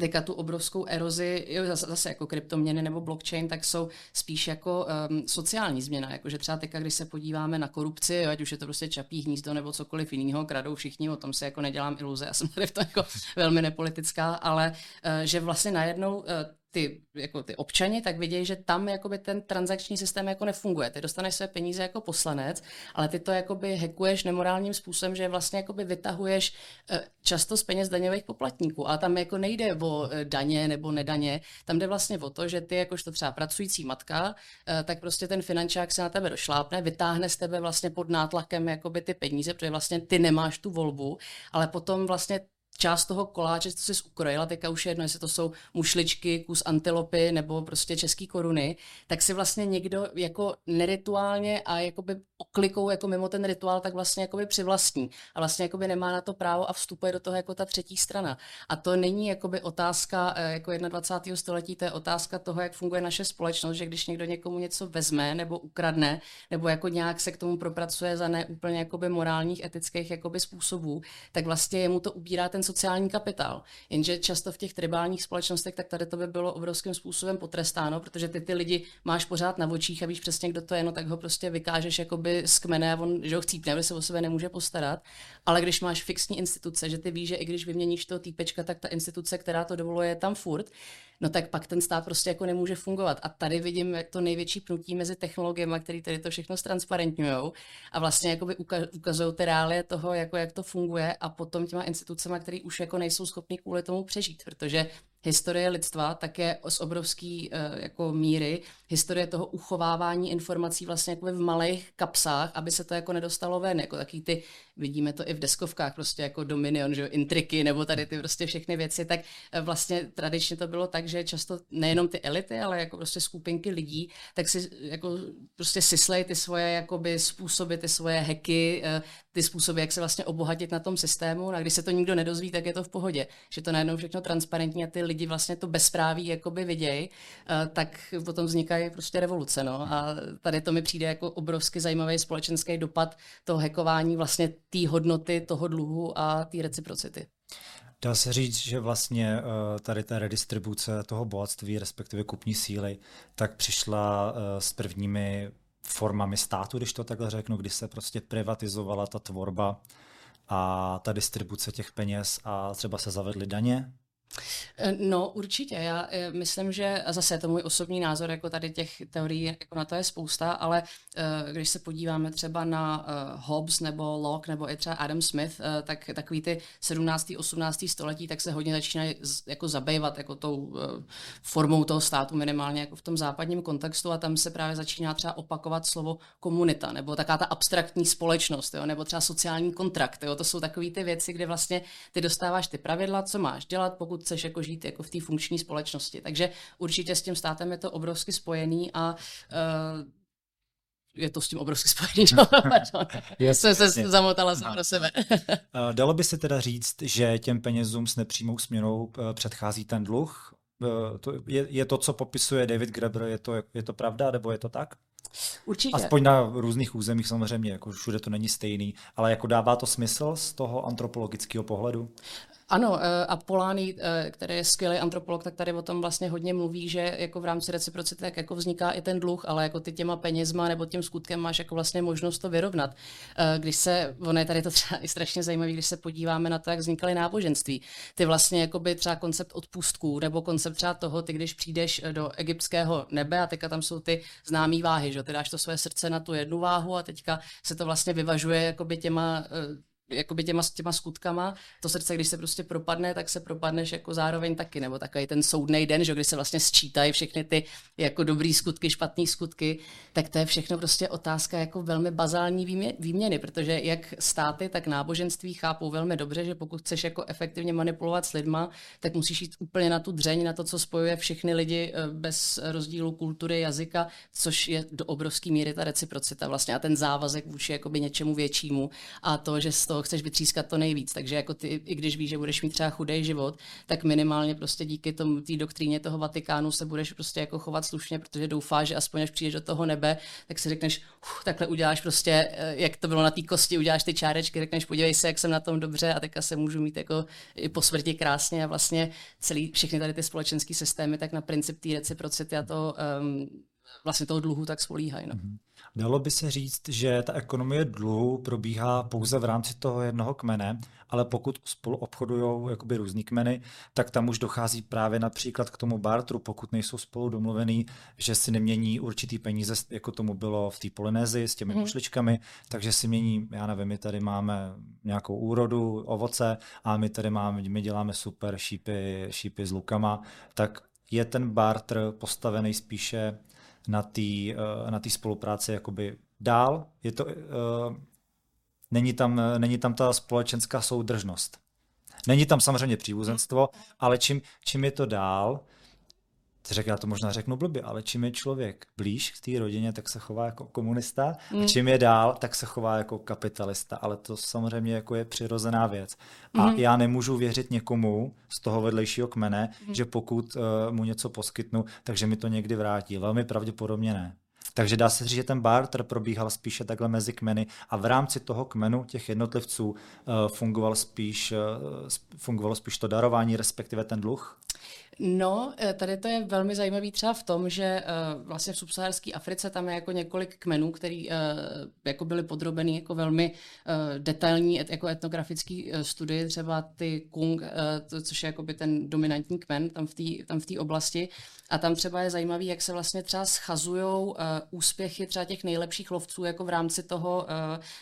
teďka tu obrovskou erozi, jo, zase, zase jako kryptoměny nebo blockchain, tak jsou spíš jako um, sociální změna, jakože třeba teďka, když se podíváme na korupci, jo, ať už je to prostě čapí hnízdo nebo cokoliv jiného, kradou všichni, o tom si jako nedělám iluze, já jsem tady v tom jako velmi nepolitická, ale uh, že vlastně najednou uh, ty, jako ty občani, tak vidějí, že tam jakoby ten transakční systém jako nefunguje. Ty dostaneš své peníze jako poslanec, ale ty to jakoby hackuješ nemorálním způsobem, že vlastně jakoby vytahuješ eh, často z peněz daňových poplatníků. A tam jako nejde o eh, daně nebo nedaně, tam jde vlastně o to, že ty jakožto třeba pracující matka, eh, tak prostě ten finančák se na tebe došlápne, vytáhne z tebe vlastně pod nátlakem jakoby ty peníze, protože vlastně ty nemáš tu volbu, ale potom vlastně část toho koláče, co jsi ukrojila, teďka už je jedno, jestli to jsou mušličky, kus antilopy nebo prostě český koruny, tak si vlastně někdo jako nerituálně a jakoby oklikou jako mimo ten rituál, tak vlastně jakoby přivlastní. A vlastně jakoby nemá na to právo a vstupuje do toho jako ta třetí strana. A to není jakoby otázka eh, jako 21. století, to je otázka toho, jak funguje naše společnost, že když někdo někomu něco vezme nebo ukradne, nebo jako nějak se k tomu propracuje za neúplně jakoby morálních, etických jakoby způsobů, tak vlastně jemu to ubírá ten sociální kapitál. Jenže často v těch tribálních společnostech, tak tady to by bylo obrovským způsobem potrestáno, protože ty ty lidi máš pořád na očích a víš přesně, kdo to je, no tak ho prostě vykážeš jakoby z kmene a on, že ho chcípne, se o sebe nemůže postarat. Ale když máš fixní instituce, že ty víš, že i když vyměníš toho týpečka, tak ta instituce, která to dovoluje, je tam furt, no tak pak ten stát prostě jako nemůže fungovat. A tady vidím to největší pnutí mezi technologiemi, které tady to všechno ztransparentňují a vlastně ukazují ty reálie toho, jako jak to funguje a potom těma institucemi, které už jako nejsou schopný kvůli tomu přežít, protože historie lidstva, tak je z obrovský uh, jako míry historie toho uchovávání informací vlastně jako v malých kapsách, aby se to jako nedostalo ven, jako taky ty, vidíme to i v deskovkách, prostě jako Dominion, že jo, intriky, nebo tady ty prostě všechny věci, tak eh, vlastně tradičně to bylo tak, že často nejenom ty elity, ale jako prostě skupinky lidí, tak si jako prostě syslej ty svoje jakoby způsoby, ty svoje hacky, eh, ty způsoby, jak se vlastně obohatit na tom systému. A když se to nikdo nedozví, tak je to v pohodě. Že to najednou všechno transparentní a ty lidi vlastně to bezpráví jakoby vidějí, eh, tak potom vznikají prostě revoluce. No. A tady to mi přijde jako obrovsky zajímavý společenský dopad toho hackování vlastně té hodnoty, toho dluhu a té reciprocity. Dá se říct, že vlastně eh, tady ta redistribuce toho bohatství, respektive kupní síly, tak přišla s prvními formami státu, když to takhle řeknu, kdy se prostě privatizovala ta tvorba a ta distribuce těch peněz a třeba se zavedly daně, Eh, no, určitě. Já eh, myslím, že a zase je to můj osobní názor, jako tady těch teorií jako na to je spousta, ale uh, když se podíváme třeba na Hobbes nebo Locke nebo i třeba Adam Smith, tak takový ty 17. 18. století, tak se hodně začínají jako zabývat jako tou formou toho státu, minimálně jako v tom západním kontextu a tam se právě začíná třeba opakovat slovo komunita nebo taká ta abstraktní společnost, jo, nebo třeba sociální kontrakt. Jo. To jsou takové ty věci, kde vlastně ty dostáváš ty pravidla, co máš dělat, pokud chceš jako žít jako v té funkční společnosti. Takže určitě s tím státem je to obrovsky spojený a uh, je to s tím obrovsky spojený. Yes, jsem se zamotala jsem pro sebe. Dalo by se teda říct, že těm penězům s nepřímou směnou eh, předchází ten dluh? Eh, to je, je to, co popisuje David Graeber, je to, je to pravda, nebo je to tak? Určitě. Aspoň na různých územích samozřejmě, jako všude to není stejný, ale jako dává to smysl z toho antropologického pohledu? Ano, eh, a Polány, eh, který je skvělý antropolog, tak tady o tom vlastně hodně mluví, že jako v rámci reciprocity tak jako vzniká i ten dluh, ale jako ty těma penězma nebo tím skutkem máš jako vlastně možnost to vyrovnat. Eh, když se, ono je tady to třeba i strašně zajímavé, když se podíváme na to, jak vznikaly náboženství. Ty vlastně jako by třeba koncept odpustků nebo koncept třeba toho, ty když přijdeš do egyptského nebe a teďka tam jsou ty známé váhy, že ty dáš to své srdce na tu jednu váhu a teďka se to vlastně vyvažuje jakoby těma jakoby těma, těma skutkama. To srdce, když se prostě propadne, tak se propadneš jako zároveň taky, nebo takový ten soudný den, že kdy se vlastně sčítají všechny ty jako dobrý skutky, špatné skutky, tak to je všechno prostě otázka jako velmi bazální výměny, protože jak státy, tak náboženství chápou velmi dobře, že pokud chceš jako efektivně manipulovat s lidma, tak musíš jít úplně na tu dřeň, na to, co spojuje všechny lidi eh, bez rozdílu kultury, jazyka, což je do obrovské míry ta reciprocita vlastně a ten závazek vůči jakoby něčemu většímu a to, že z toho toho chceš vytřískat to nejvíc. Takže jako ty, i když víš, že budeš mít třeba chudý život, tak minimálně prostě díky tomu té doktríně toho Vatikánu se budeš prostě jako chovat slušně, protože doufáš, že aspoň až přijdeš do toho nebe, tak si řekneš, uh, takhle uděláš prostě, eh, jak to bylo na té kosti, uděláš ty čárečky, řekneš, podívej se, jak jsem na tom dobře a teďka se můžu mít jako i po smrti krásně a vlastně celý, všechny tady ty společenské systémy tak na princip té reciprocity a to um, vlastně toho dluhu tak spolíhají. No. Mm-hmm. Dalo by se říct, že ta ekonomie dluhu probíhá pouze v rámci toho jednoho kmene, ale pokud spolu obchodují jakoby různý kmeny, tak tam už dochází právě například k tomu bartru, pokud nejsou spolu domluvený, že si nemění určitý peníze, jako tomu bylo v té Polynézii s těmi hmm. mušličkami, takže si mění, já nevím, my tady máme nějakou úrodu, ovoce a my tady máme, my děláme super šípy, šípy s lukama, tak je ten barter postavený spíše na té eh, na spolupráci jakoby dál. Je to, uh, není, tam, není tam ta společenská soudržnost. Není tam samozřejmě příbuzenstvo, ale čím, čím je to dál, řek, já to možná řeknu blbě, ale čím je člověk blíž k té rodině, tak se chová jako komunista, mm. a čím je dál, tak se chová jako kapitalista, ale to samozřejmě jako je přirozená věc. A mm. já nemůžu věřit někomu z toho vedlejšího kmene, mm. že pokud uh, mu něco poskytnu, takže mi to někdy vrátí. Velmi pravděpodobně ne. Takže dá se říct, že ten barter probíhal spíše takhle mezi kmeny a v rámci toho kmenu těch jednotlivců uh, fungoval spíš, uh, fungovalo spíš to darování, respektive ten dluh? No, eh, tady to je velmi zajímavý třeba v tom, že uh, vlastně v subsaharské Africe tam je jako několik kmenů, který uh, jako byly podrobeny jako velmi detailní et, jako etnografický studii, třeba ty Kung, což je jakoby ten dominantní kmen tam v té tam v oblasti. A tam třeba je zajímavý, jak se vlastně třeba schazují úspěchy třeba těch nejlepších lovců jako v rámci toho,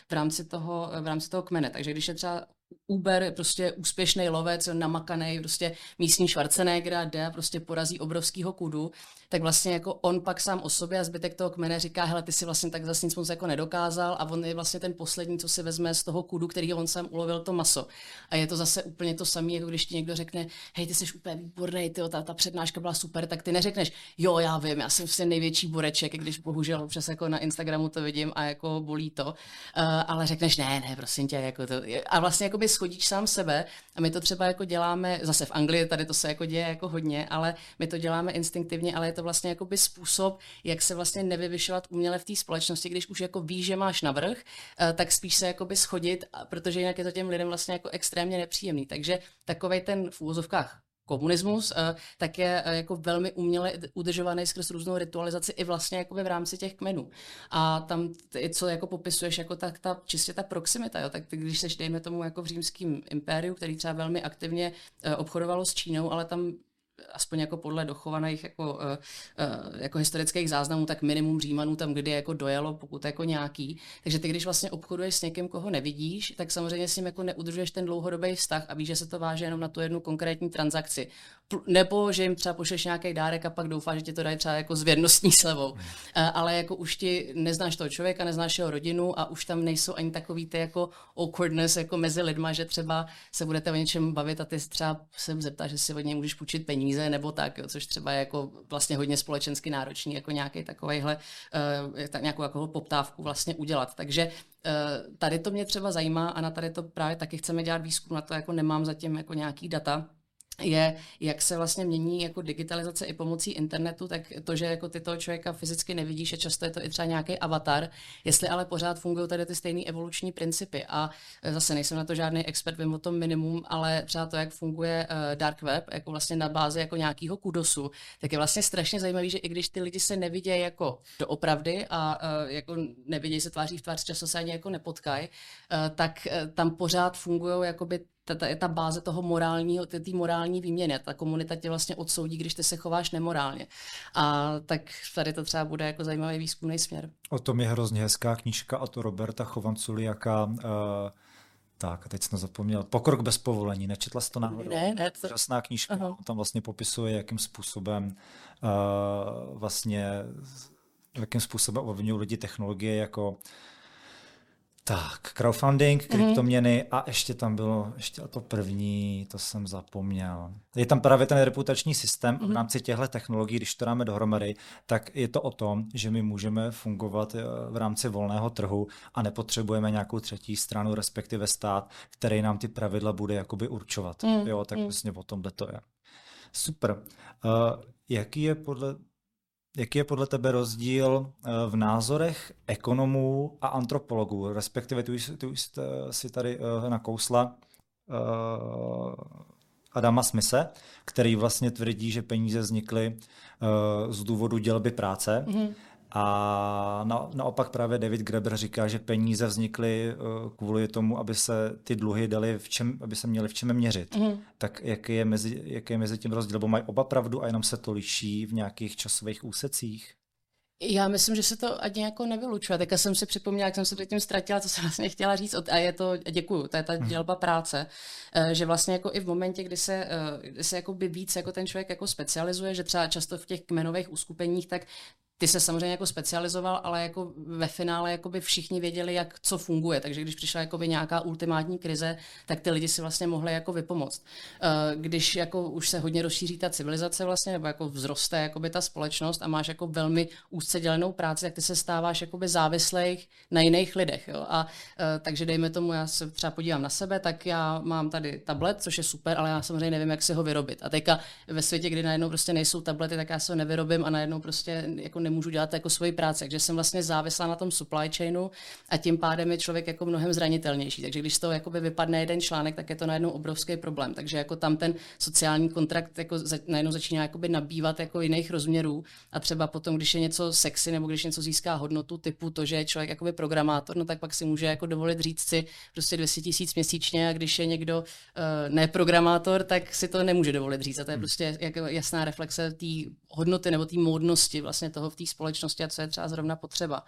v rámci toho, v rámci toho kmene. Takže když je třeba Uber, prostě úspěšný lovec, namakaný, prostě místní Schwarzenegger jde a prostě porazí obrovského kudu, tak vlastně jako on pak sám o sobě a zbytek toho kmene říká, hele, ty si vlastně tak zase nic moc jako nedokázal. A on je vlastně ten poslední, co si vezme z toho kudu, který on sám ulovil to maso. A je to zase úplně to samé, jako když ti někdo řekne, hej, ty jsi úplně výborný, ty, ta, ta přednáška byla super, tak ty neřekneš, jo, já vím, já jsem vlastně největší boreček, když bohužel občas jako na Instagramu to vidím a jako bolí to, uh, ale řekneš, ne, ne, prosím tě, jako to, a vlastně jako by schodíš sám sebe a my to třeba jako děláme, zase v Anglii, tady to se jako děje jako hodně, ale my to děláme instinktivně, ale je to vlastně jako by způsob, jak se vlastně nevyvyšovat uměle v té společnosti, když už jako víš, že máš navrh, uh, tak spíš se jako by schodit, protože jinak je to těm lidem vlastně jako extrémně nepříjemný. Takže takový ten v úvozovkách komunismus, eh, tak je eh, jako velmi uměle udržovaný skrz různou ritualizaci i vlastně jako v rámci těch kmenů. A tam, ty, co jako popisuješ, jako tak ta, čistě ta proximita, jo, tak ty, když seš, dejme tomu, jako v římském impériu, který třeba velmi aktivně eh, obchodovalo s Čínou, ale tam aspoň jako podle dochovaných jako, uh, uh, jako historických záznamů, tak minimum Římanů tam kdy jako dojelo, pokud jako nějaký. Takže ty, když vlastně obchoduješ s někým, koho nevidíš, tak samozřejmě s ním jako neudržuješ ten dlouhodobý vztah a víš, že se to váže jenom na tu jednu konkrétní transakci. Nebo že jim třeba pošleš nějaký dárek a pak doufáš, že ti to dají třeba jako s věrnostní slevou. Uh, ale jako už ti neznáš toho člověka, neznáš jeho rodinu a už tam nejsou ani takový ty jako awkwardness jako mezi lidma, že třeba se budete o něčem bavit a ty třeba se zeptáš, že si od něj můžeš půjčit peníze peníze nebo tak, jo, což třeba je jako vlastně hodně společensky náročný, jako nějaký takovejhle, uh, tak nějakou jako poptávku vlastně udělat. Takže uh, tady to mě třeba zajímá a na tady to právě taky chceme dělat výzkum, na to jako nemám zatím jako nějaký data, je, jak se vlastně mění jako digitalizace i pomocí internetu, tak to, že jako ty toho člověka fyzicky nevidíš a často je to i třeba nějaký avatar, jestli ale pořád fungují tady ty stejné evoluční principy. A e, zase nejsem na to žádný expert, vím o tom minimum, ale třeba to, jak funguje uh, dark web, jako vlastně na bázi jako nějakého kudosu, tak je vlastně strašně zajímavý, že i když ty lidi se nevidějí jako doopravdy a uh, jako nevidějí se tváří v tvář, často se ani jako nepotkají, tak tam pořád fungují jakoby ta, ta, ta báze toho morálního, té morální výměny. Ta komunita tě vlastně odsoudí, když ty se chováš nemorálně. A tak tady to třeba bude jako zajímavý výzkumný směr. O tom je hrozně hezká knížka a to Roberta Chovanculiaka. Uh, tak, a teď jsem zapomněl. Pokrok bez povolení. Nečetla jsi to náhodou? Ne, ne. To... Krásná knížka. Aha. Tam vlastně popisuje, jakým způsobem uh, vlastně jakým způsobem ovlivňují lidi technologie jako tak, crowdfunding, kryptoměny mm-hmm. a ještě tam bylo, ještě to první, to jsem zapomněl. Je tam právě ten reputační systém mm-hmm. v mhm. rámci těchto technologií, když to dáme dohromady, tak je to o tom, že my můžeme fungovat eh, v rámci volného trhu a nepotřebujeme nějakou třetí stranu, respektive stát, který nám ty pravidla bude jakoby určovat. Mm-hmm. Jo, tak vlastně o tomhle to je. Super. Uh, jaký je podle Jaký je podle tebe rozdíl eh, v názorech ekonomů a antropologů? Respektive ty už si tady eh, nakousla uh, Adama Smise, který vlastně tvrdí, že peníze vznikly z důvodu dělby práce. Mm-hmm. A na, naopak právě David Graeber říká, že peníze vznikly uh, kvůli tomu, aby se ty dluhy dali v čem, aby se měly v čem měřit. Mm. Tak jaký je, mezi, jaký je mezi tím rozdíl? Nebo mají oba pravdu a jenom se to liší v nějakých časových úsecích? Já myslím, že se to ani jako nevylučuje. Teďka jsem si připomněla, jak jsem se předtím ztratila, co jsem vlastně chtěla říct. A je to, děkuju, to je ta mhm. dělba práce, eh, že vlastně jako i v momentě, kdy se, eh, kdy se jako by víc jako ten člověk jako specializuje, že třeba často v těch kmenových uskupeních, tak ty se samozřejmě jako specializoval, ale jako ve finále jako by všichni věděli, jak co funguje. Takže když přišla jako by nějaká ultimátní krize, tak ty lidi si vlastně mohli jako vypomoct. Eh, když jako už se hodně rozšíří ta civilizace vlastně, nebo jako vzroste jako by ta společnost a máš jako velmi úzce dělenou práci, tak ty se stáváš jako by závislých na jiných lidech. Jo? A eh, takže dejme tomu, já se třeba podívám na sebe, tak já mám tady tablet, což je super, ale já samozřejmě nevím, jak si ho vyrobit. A teďka ve světě, kdy najednou prostě nejsou tablety, tak já se ho nevyrobím a najednou prostě jako nemůžu dělat jako svoji práci. Takže jsem vlastně závislá na tom supply chainu a tím pádem je člověk jako mnohem zranitelnější. Takže když z toho jakoby vypadne jeden článek, tak je to najednou obrovský problém. Takže jako tam ten sociální kontrakt jako za, najednou začíná jakoby nabývat jako jiných rozměrů a třeba potom, když je něco sexy nebo když něco získá hodnotu typu to, že je člověk jakoby programátor, no tak pak si může jako dovolit říct si prostě 200 tisíc měsíčně a když je někdo uh, neprogramátor, tak si to nemůže dovolit říct. A to je hmm. prostě jako jasná reflexe té hodnoty nebo té módnosti vlastně toho v té společnosti a co je třeba zrovna potřeba.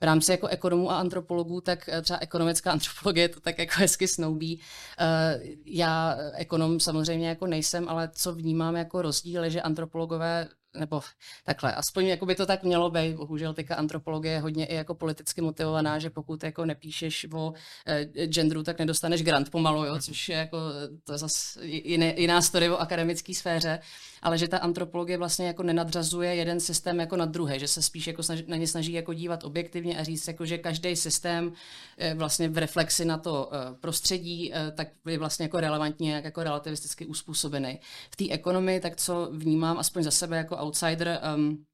V rámci jako ekonomů a antropologů, tak eh, třeba ekonomická antropologie to tak jako hezky snoubí. Eh, já ekonom samozřejmě jako nejsem, ale co vnímám jako rozdíl je, že antropologové nebo takhle, aspoň jako by to tak mělo být. Bohužel teďka antropologie je hodně i jako politicky motivovaná, že pokud jako nepíšeš o eh, genderu, tak nedostaneš grant pomalu, jo, což je jako, to je zase jiné, jiná story o akademické sféře, ale že ta antropologie vlastně jako nenadřazuje jeden systém jako na druhý, že se spíš jako snaží, na ně snaží jako dívat objektivně a říct, jako, že každý systém eh, vlastně v reflexi na to eh, prostředí, eh, tak je vlastně jako relevantně, jak jako relativisticky uspůsobený. V té ekonomii, tak co vnímám, aspoň za sebe jako outsider, um,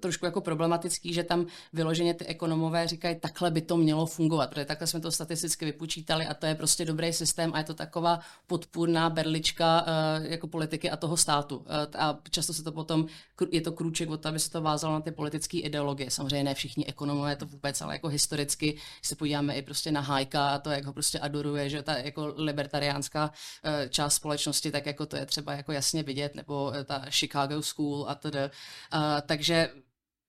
trošku jako problematický, že tam vyloženě ty ekonomové říkají, takhle by to mělo fungovat, protože takhle jsme to statisticky vypočítali a to je prostě dobrý systém a je to taková podpůrná berlička uh, jako politiky a toho státu. Uh, a často se to potom, je to krůček od toho, aby se to vázalo na ty politické ideologie. Samozřejmě ne všichni ekonomové to vůbec, ale jako historicky, se podíváme i prostě na Hajka a to, jak ho prostě adoruje, že ta jako libertariánská část společnosti, tak jako to je třeba jako jasně vidět, nebo ta Chicago School a tedy. Uh, takže takže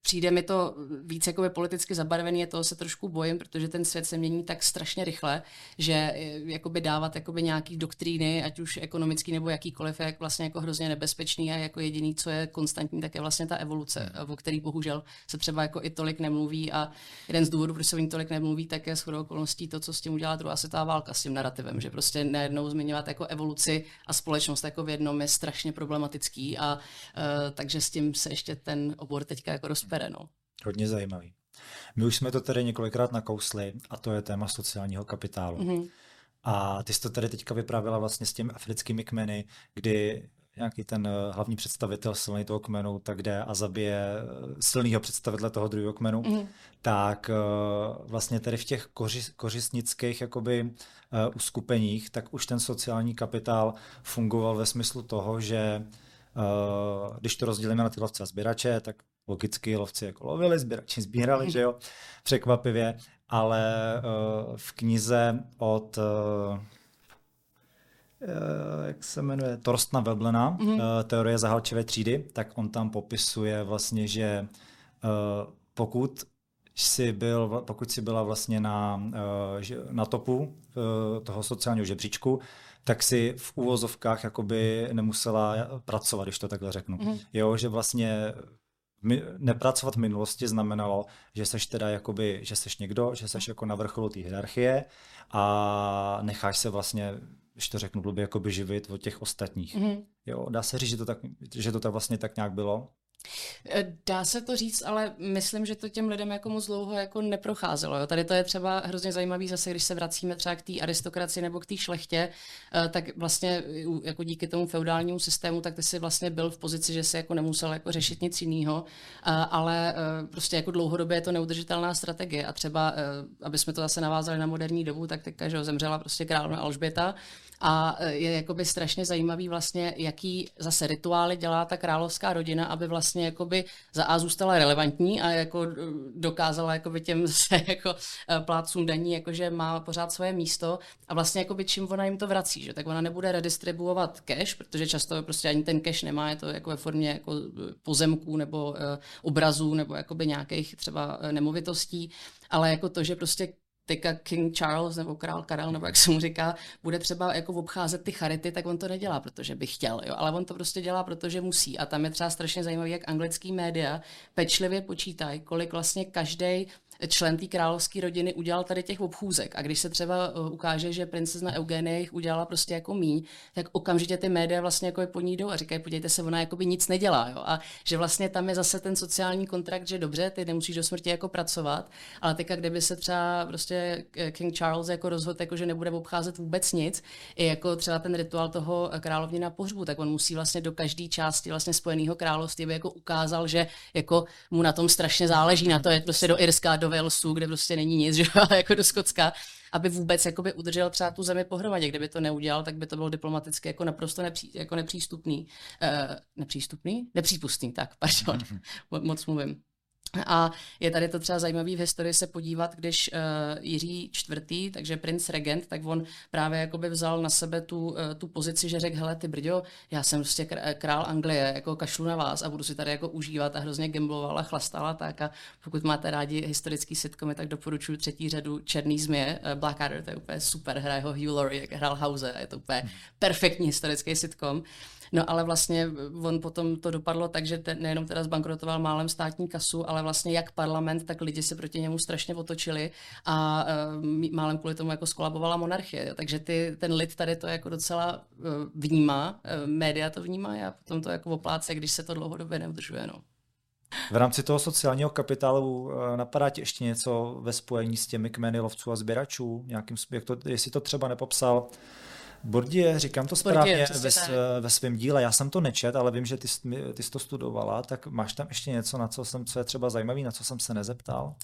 přijde mi to víc jako politicky zabarvený, a toho se trošku bojím, protože ten svět se mění tak strašně rychle, že eh, jakoby dávat jakoby nějaký doktríny, ať už ekonomický nebo jakýkoliv, je jak vlastně jako hrozně nebezpečný a jako jediný, co je konstantní, tak je vlastně ta evoluce, o který bohužel se třeba jako i tolik nemluví a jeden z důvodů, proč se o ní tolik nemluví, tak je shodou okolností to, co s tím udělala druhá světová válka s tím narrativem, že prostě najednou zmiňovat jako evoluci a společnost jako v jednom je strašně problematický a uh, takže s tím se ještě ten obor teďka jako rozpěl No. Hodně zajímavý. My už jsme to tady několikrát nakousli a to je téma sociálního kapitálu. Mm-hmm. A ty jsi to tady teďka vyprávěla vlastně s těmi africkými kmeny, kdy nějaký ten eh, hlavní představitel silný toho kmenu tak jde a zabije eh, silného představitele toho druhého kmenu, mm. tak uh, vlastně tady v těch koři, kořistnických jakoby uh, uskupeních, tak už ten sociální kapitál fungoval ve smyslu toho, že uh, když to rozdělíme na ty lovce a sběrače, tak logicky lovci jako lovili, sběrači sbírali, že jo, překvapivě, ale uh, v knize od uh, jak se jmenuje, Torstna Weblena, mm-hmm. uh, Teorie zahalčivé třídy, tak on tam popisuje vlastně, že uh, pokud si byl, pokud si byla vlastně na, uh, na topu uh, toho sociálního žebříčku, tak si v úvozovkách jakoby nemusela pracovat, když to takhle řeknu. Mm-hmm. Jo, že vlastně nepracovat v minulosti znamenalo, že seš teda jakoby, že seš někdo, že seš jako na vrcholu té hierarchie a necháš se vlastně, když to řeknu blbě, jakoby živit od těch ostatních. Mm-hmm. Jo, dá se říct, že to, tak, že to tak vlastně tak nějak bylo? Eh, dá se to říct, ale myslím, že to těm lidem jako moc dlouho jako neprocházelo. Jo. Tady to je třeba hrozně zajímavý zase, když se vracíme třeba k té aristokracii nebo k té šlechtě, eh, tak vlastně jako díky tomu feudálnímu systému, tak ty si vlastně byl v pozici, že si jako nemusel jako řešit nic jiného, eh, ale prostě jako dlouhodobě je to neudržitelná strategie a třeba, aby jsme to zase navázali na moderní dobu, tak teďka, že zemřela prostě královna Alžběta, a je jakoby strašně zajímavý vlastně, jaký zase rituály dělá ta královská rodina, aby vlastně jakoby za A zůstala relevantní a jako dokázala jakoby těm zase jako e, plátcům daní, jakože má pořád svoje místo. A vlastně jakoby čím ona jim to vrací, že? Tak ona nebude redistribuovat cash, protože často prostě ani ten cash nemá, je to jako ve formě jako pozemků nebo obrazů nebo jakoby nějakých třeba nemovitostí, ale jako to, že prostě teďka King Charles nebo král Karel, nebo jak se mu říká, bude třeba jako obcházet ty charity, tak on to nedělá, protože by chtěl, jo? ale on to prostě dělá, protože musí. A tam je třeba strašně zajímavé, jak anglický média pečlivě počítají, kolik vlastně každý člen té královské rodiny udělal tady těch obchůzek. A když se třeba uh, ukáže, že princezna Eugenie jich udělala prostě jako míň, tak okamžitě ty média vlastně jako po ní jdou a říkají, podívejte se, ona jako by nic nedělá. Jo? A že vlastně tam je zase ten sociální kontrakt, že dobře, ty nemusíš do smrti jako pracovat, ale teďka kdyby se třeba prostě King Charles jako rozhodl, jako, že nebude obcházet vůbec nic, i jako třeba ten rituál toho královny na pohřbu, tak on musí vlastně do každé části vlastně Spojeného království, aby jako ukázal, že jako mu na tom strašně záleží, na to je prostě do Irska, do Walesu, kde prostě není nic, že ale jako do Skotska, aby vůbec jakoby udržel třeba tu zemi pohromadě. Kdyby to neudělal, tak by to bylo diplomaticky jako naprosto nepří, jako nepřístupný. Uh, nepřístupný? Nepřípustný, tak, pardon, moc mluvím. A je tady to třeba zajímavý v historii se podívat, když uh, Jiří IV., takže princ regent, tak on právě jakoby vzal na sebe tu, uh, tu pozici, že řekl, hele ty brďo, já jsem prostě král Anglie, jako kašlu na vás a budu si tady jako užívat a hrozně gambloval a chlastal a tak a pokud máte rádi historický sitcomy, tak doporučuji třetí řadu Černý změ, uh, Blackadder, to je úplně super, hraje ho Hugh Laurie, jak hrál House, je to úplně perfektní historický sitcom. No ale vlastně on potom to dopadlo tak, že te, nejenom teda zbankrotoval málem státní kasu, ale vlastně jak parlament, tak lidi se proti němu strašně otočili a uh, málem kvůli tomu jako skolabovala monarchie. Takže ty, ten lid tady to jako docela uh, vnímá, uh, média to vnímá a potom to jako opláce, když se to dlouhodobě neudržuje. No. V rámci toho sociálního kapitálu napadá ti ještě něco ve spojení s těmi kmeny lovců a sběračů? Nějakým, jak to, jestli to třeba nepopsal Bordie, říkám to správně Bordie, ve, ve svém díle. Já jsem to nečet, ale vím, že ty, ty jsi to studovala, tak máš tam ještě něco, na co, jsem, co je třeba zajímavý, na co jsem se nezeptal?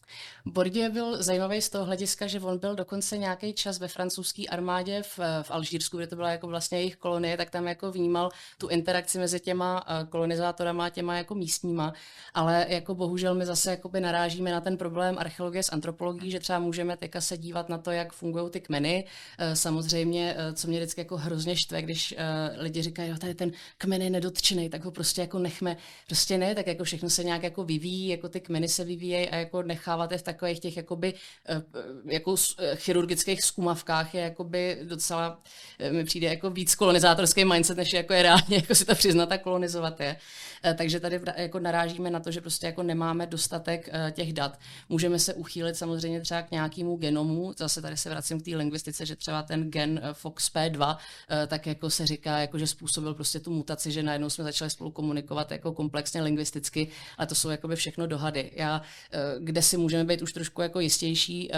Bordie byl zajímavý z toho hlediska, že on byl dokonce nějaký čas ve francouzské armádě v, v Alžírsku, kde to byla jako vlastně jejich kolonie, tak tam jako vnímal tu interakci mezi těma eh, kolonizátorama a těma jako místníma, ale jako bohužel my zase jakoby narážíme na ten problém archeologie s antropologií, že třeba můžeme teďka se dívat na to, jak fungují ty kmeny. Eh, samozřejmě, eh, co mě vždycky jako hrozně štve, když uh, lidi říkají, jo, tady ten kmen je nedotčený, tak ho prostě jako nechme. Prostě ne, tak jako všechno se nějak jako vyvíjí, jako ty kmeny se vyvíjejí a jako nechávat je v takových těch jakoby uh, jako chirurgických zkumavkách je jakoby docela, uh, mi přijde jako víc kolonizátorský mindset, než jako je reálně jako si to přiznat a kolonizovat je. Uh, takže tady jako narážíme na to, že prostě jako nemáme dostatek uh, těch dat. Můžeme se uchýlit samozřejmě třeba k nějakému genomu, zase tady se vracím k té lingvistice, že třeba ten gen FOXP2 2, eh, tak jako se říká, jako že způsobil prostě tu mutaci, že najednou jsme začali spolu komunikovat jako komplexně lingvisticky, a to jsou jakoby všechno dohady. Já, eh, kde si můžeme být už trošku jako jistější, eh,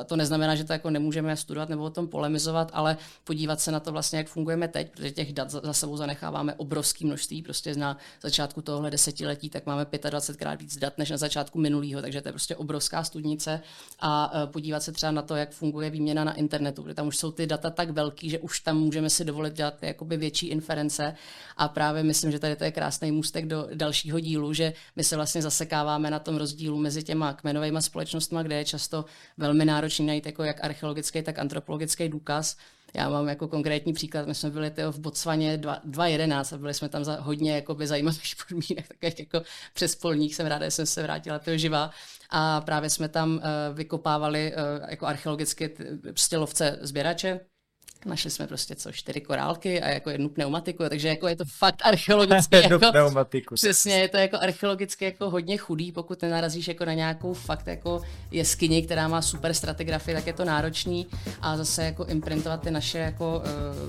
a to neznamená, že to jako nemůžeme studovat nebo o tom polemizovat, ale podívat se na to vlastně, jak fungujeme teď, protože těch dat za sebou zanecháváme obrovské množství, prostě na začátku tohle desetiletí, tak máme 25 krát víc dat než na začátku minulého, takže to je prostě obrovská studnice a podívat se třeba na to, jak funguje výměna na internetu, kde tam už jsou ty data tak velký, že už tam můžeme si dovolit dělat jakoby větší inference. A právě myslím, že tady to je krásný můstek do dalšího dílu, že my se vlastně zasekáváme na tom rozdílu mezi těma kmenovými společnostmi, kde je často velmi náročný najít jako jak archeologický, tak antropologický důkaz. Já mám jako konkrétní příklad, my jsme byli tyjo, v Botswaně 2.11 a byli jsme tam za hodně jakoby, zajímavých podmínek, tak jako přes polník jsem ráda, že jsem se vrátila tyjo, živá. A právě jsme tam uh, vykopávali uh, jako archeologicky prostě lovce sběrače, Našli jsme prostě co, čtyři korálky a jako jednu pneumatiku, takže jako je to fakt archeologicky. jednu jako, pneumatiku. Přesně, je to jako archeologicky jako hodně chudý, pokud nenarazíš jako na nějakou fakt jako jeskyni, která má super stratigrafii, tak je to náročný a zase jako imprintovat ty naše jako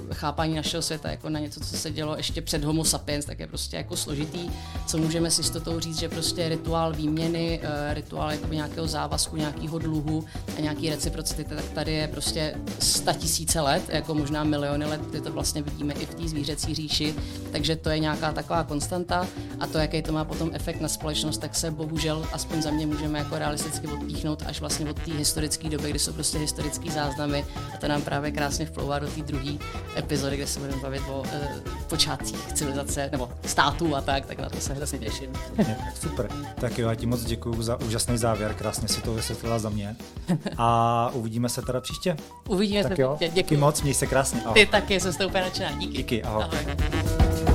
uh, chápání našeho světa jako na něco, co se dělo ještě před homo sapiens, tak je prostě jako složitý. Co můžeme si s jistotou říct, že prostě rituál výměny, uh, rituál jako nějakého závazku, nějakého dluhu a nějaký reciprocity, tak tady je prostě sta tisíce let, jako možná miliony let, kdy to vlastně vidíme i v té zvířecí říši, takže to je nějaká taková konstanta a to, jaký to má potom efekt na společnost, tak se bohužel, aspoň za mě můžeme jako realisticky odpíchnout až vlastně od té historické doby, kdy jsou prostě historické záznamy a to nám právě krásně vplouvá do té druhé epizody, kde se budeme bavit o e, počátcích civilizace nebo států a tak, tak na to se hrozně těším. Super, tak jo, já ti moc děkuji za úžasný závěr, krásně si to vysvětlila za mě. A uvidíme se teda příště. Uvidíme tak se jo, Děkuji moc, měj se krásně. Ahoj. Ty taky, jsem s tou úplně nadšená. Díky. Díky, ahoj. ahoj.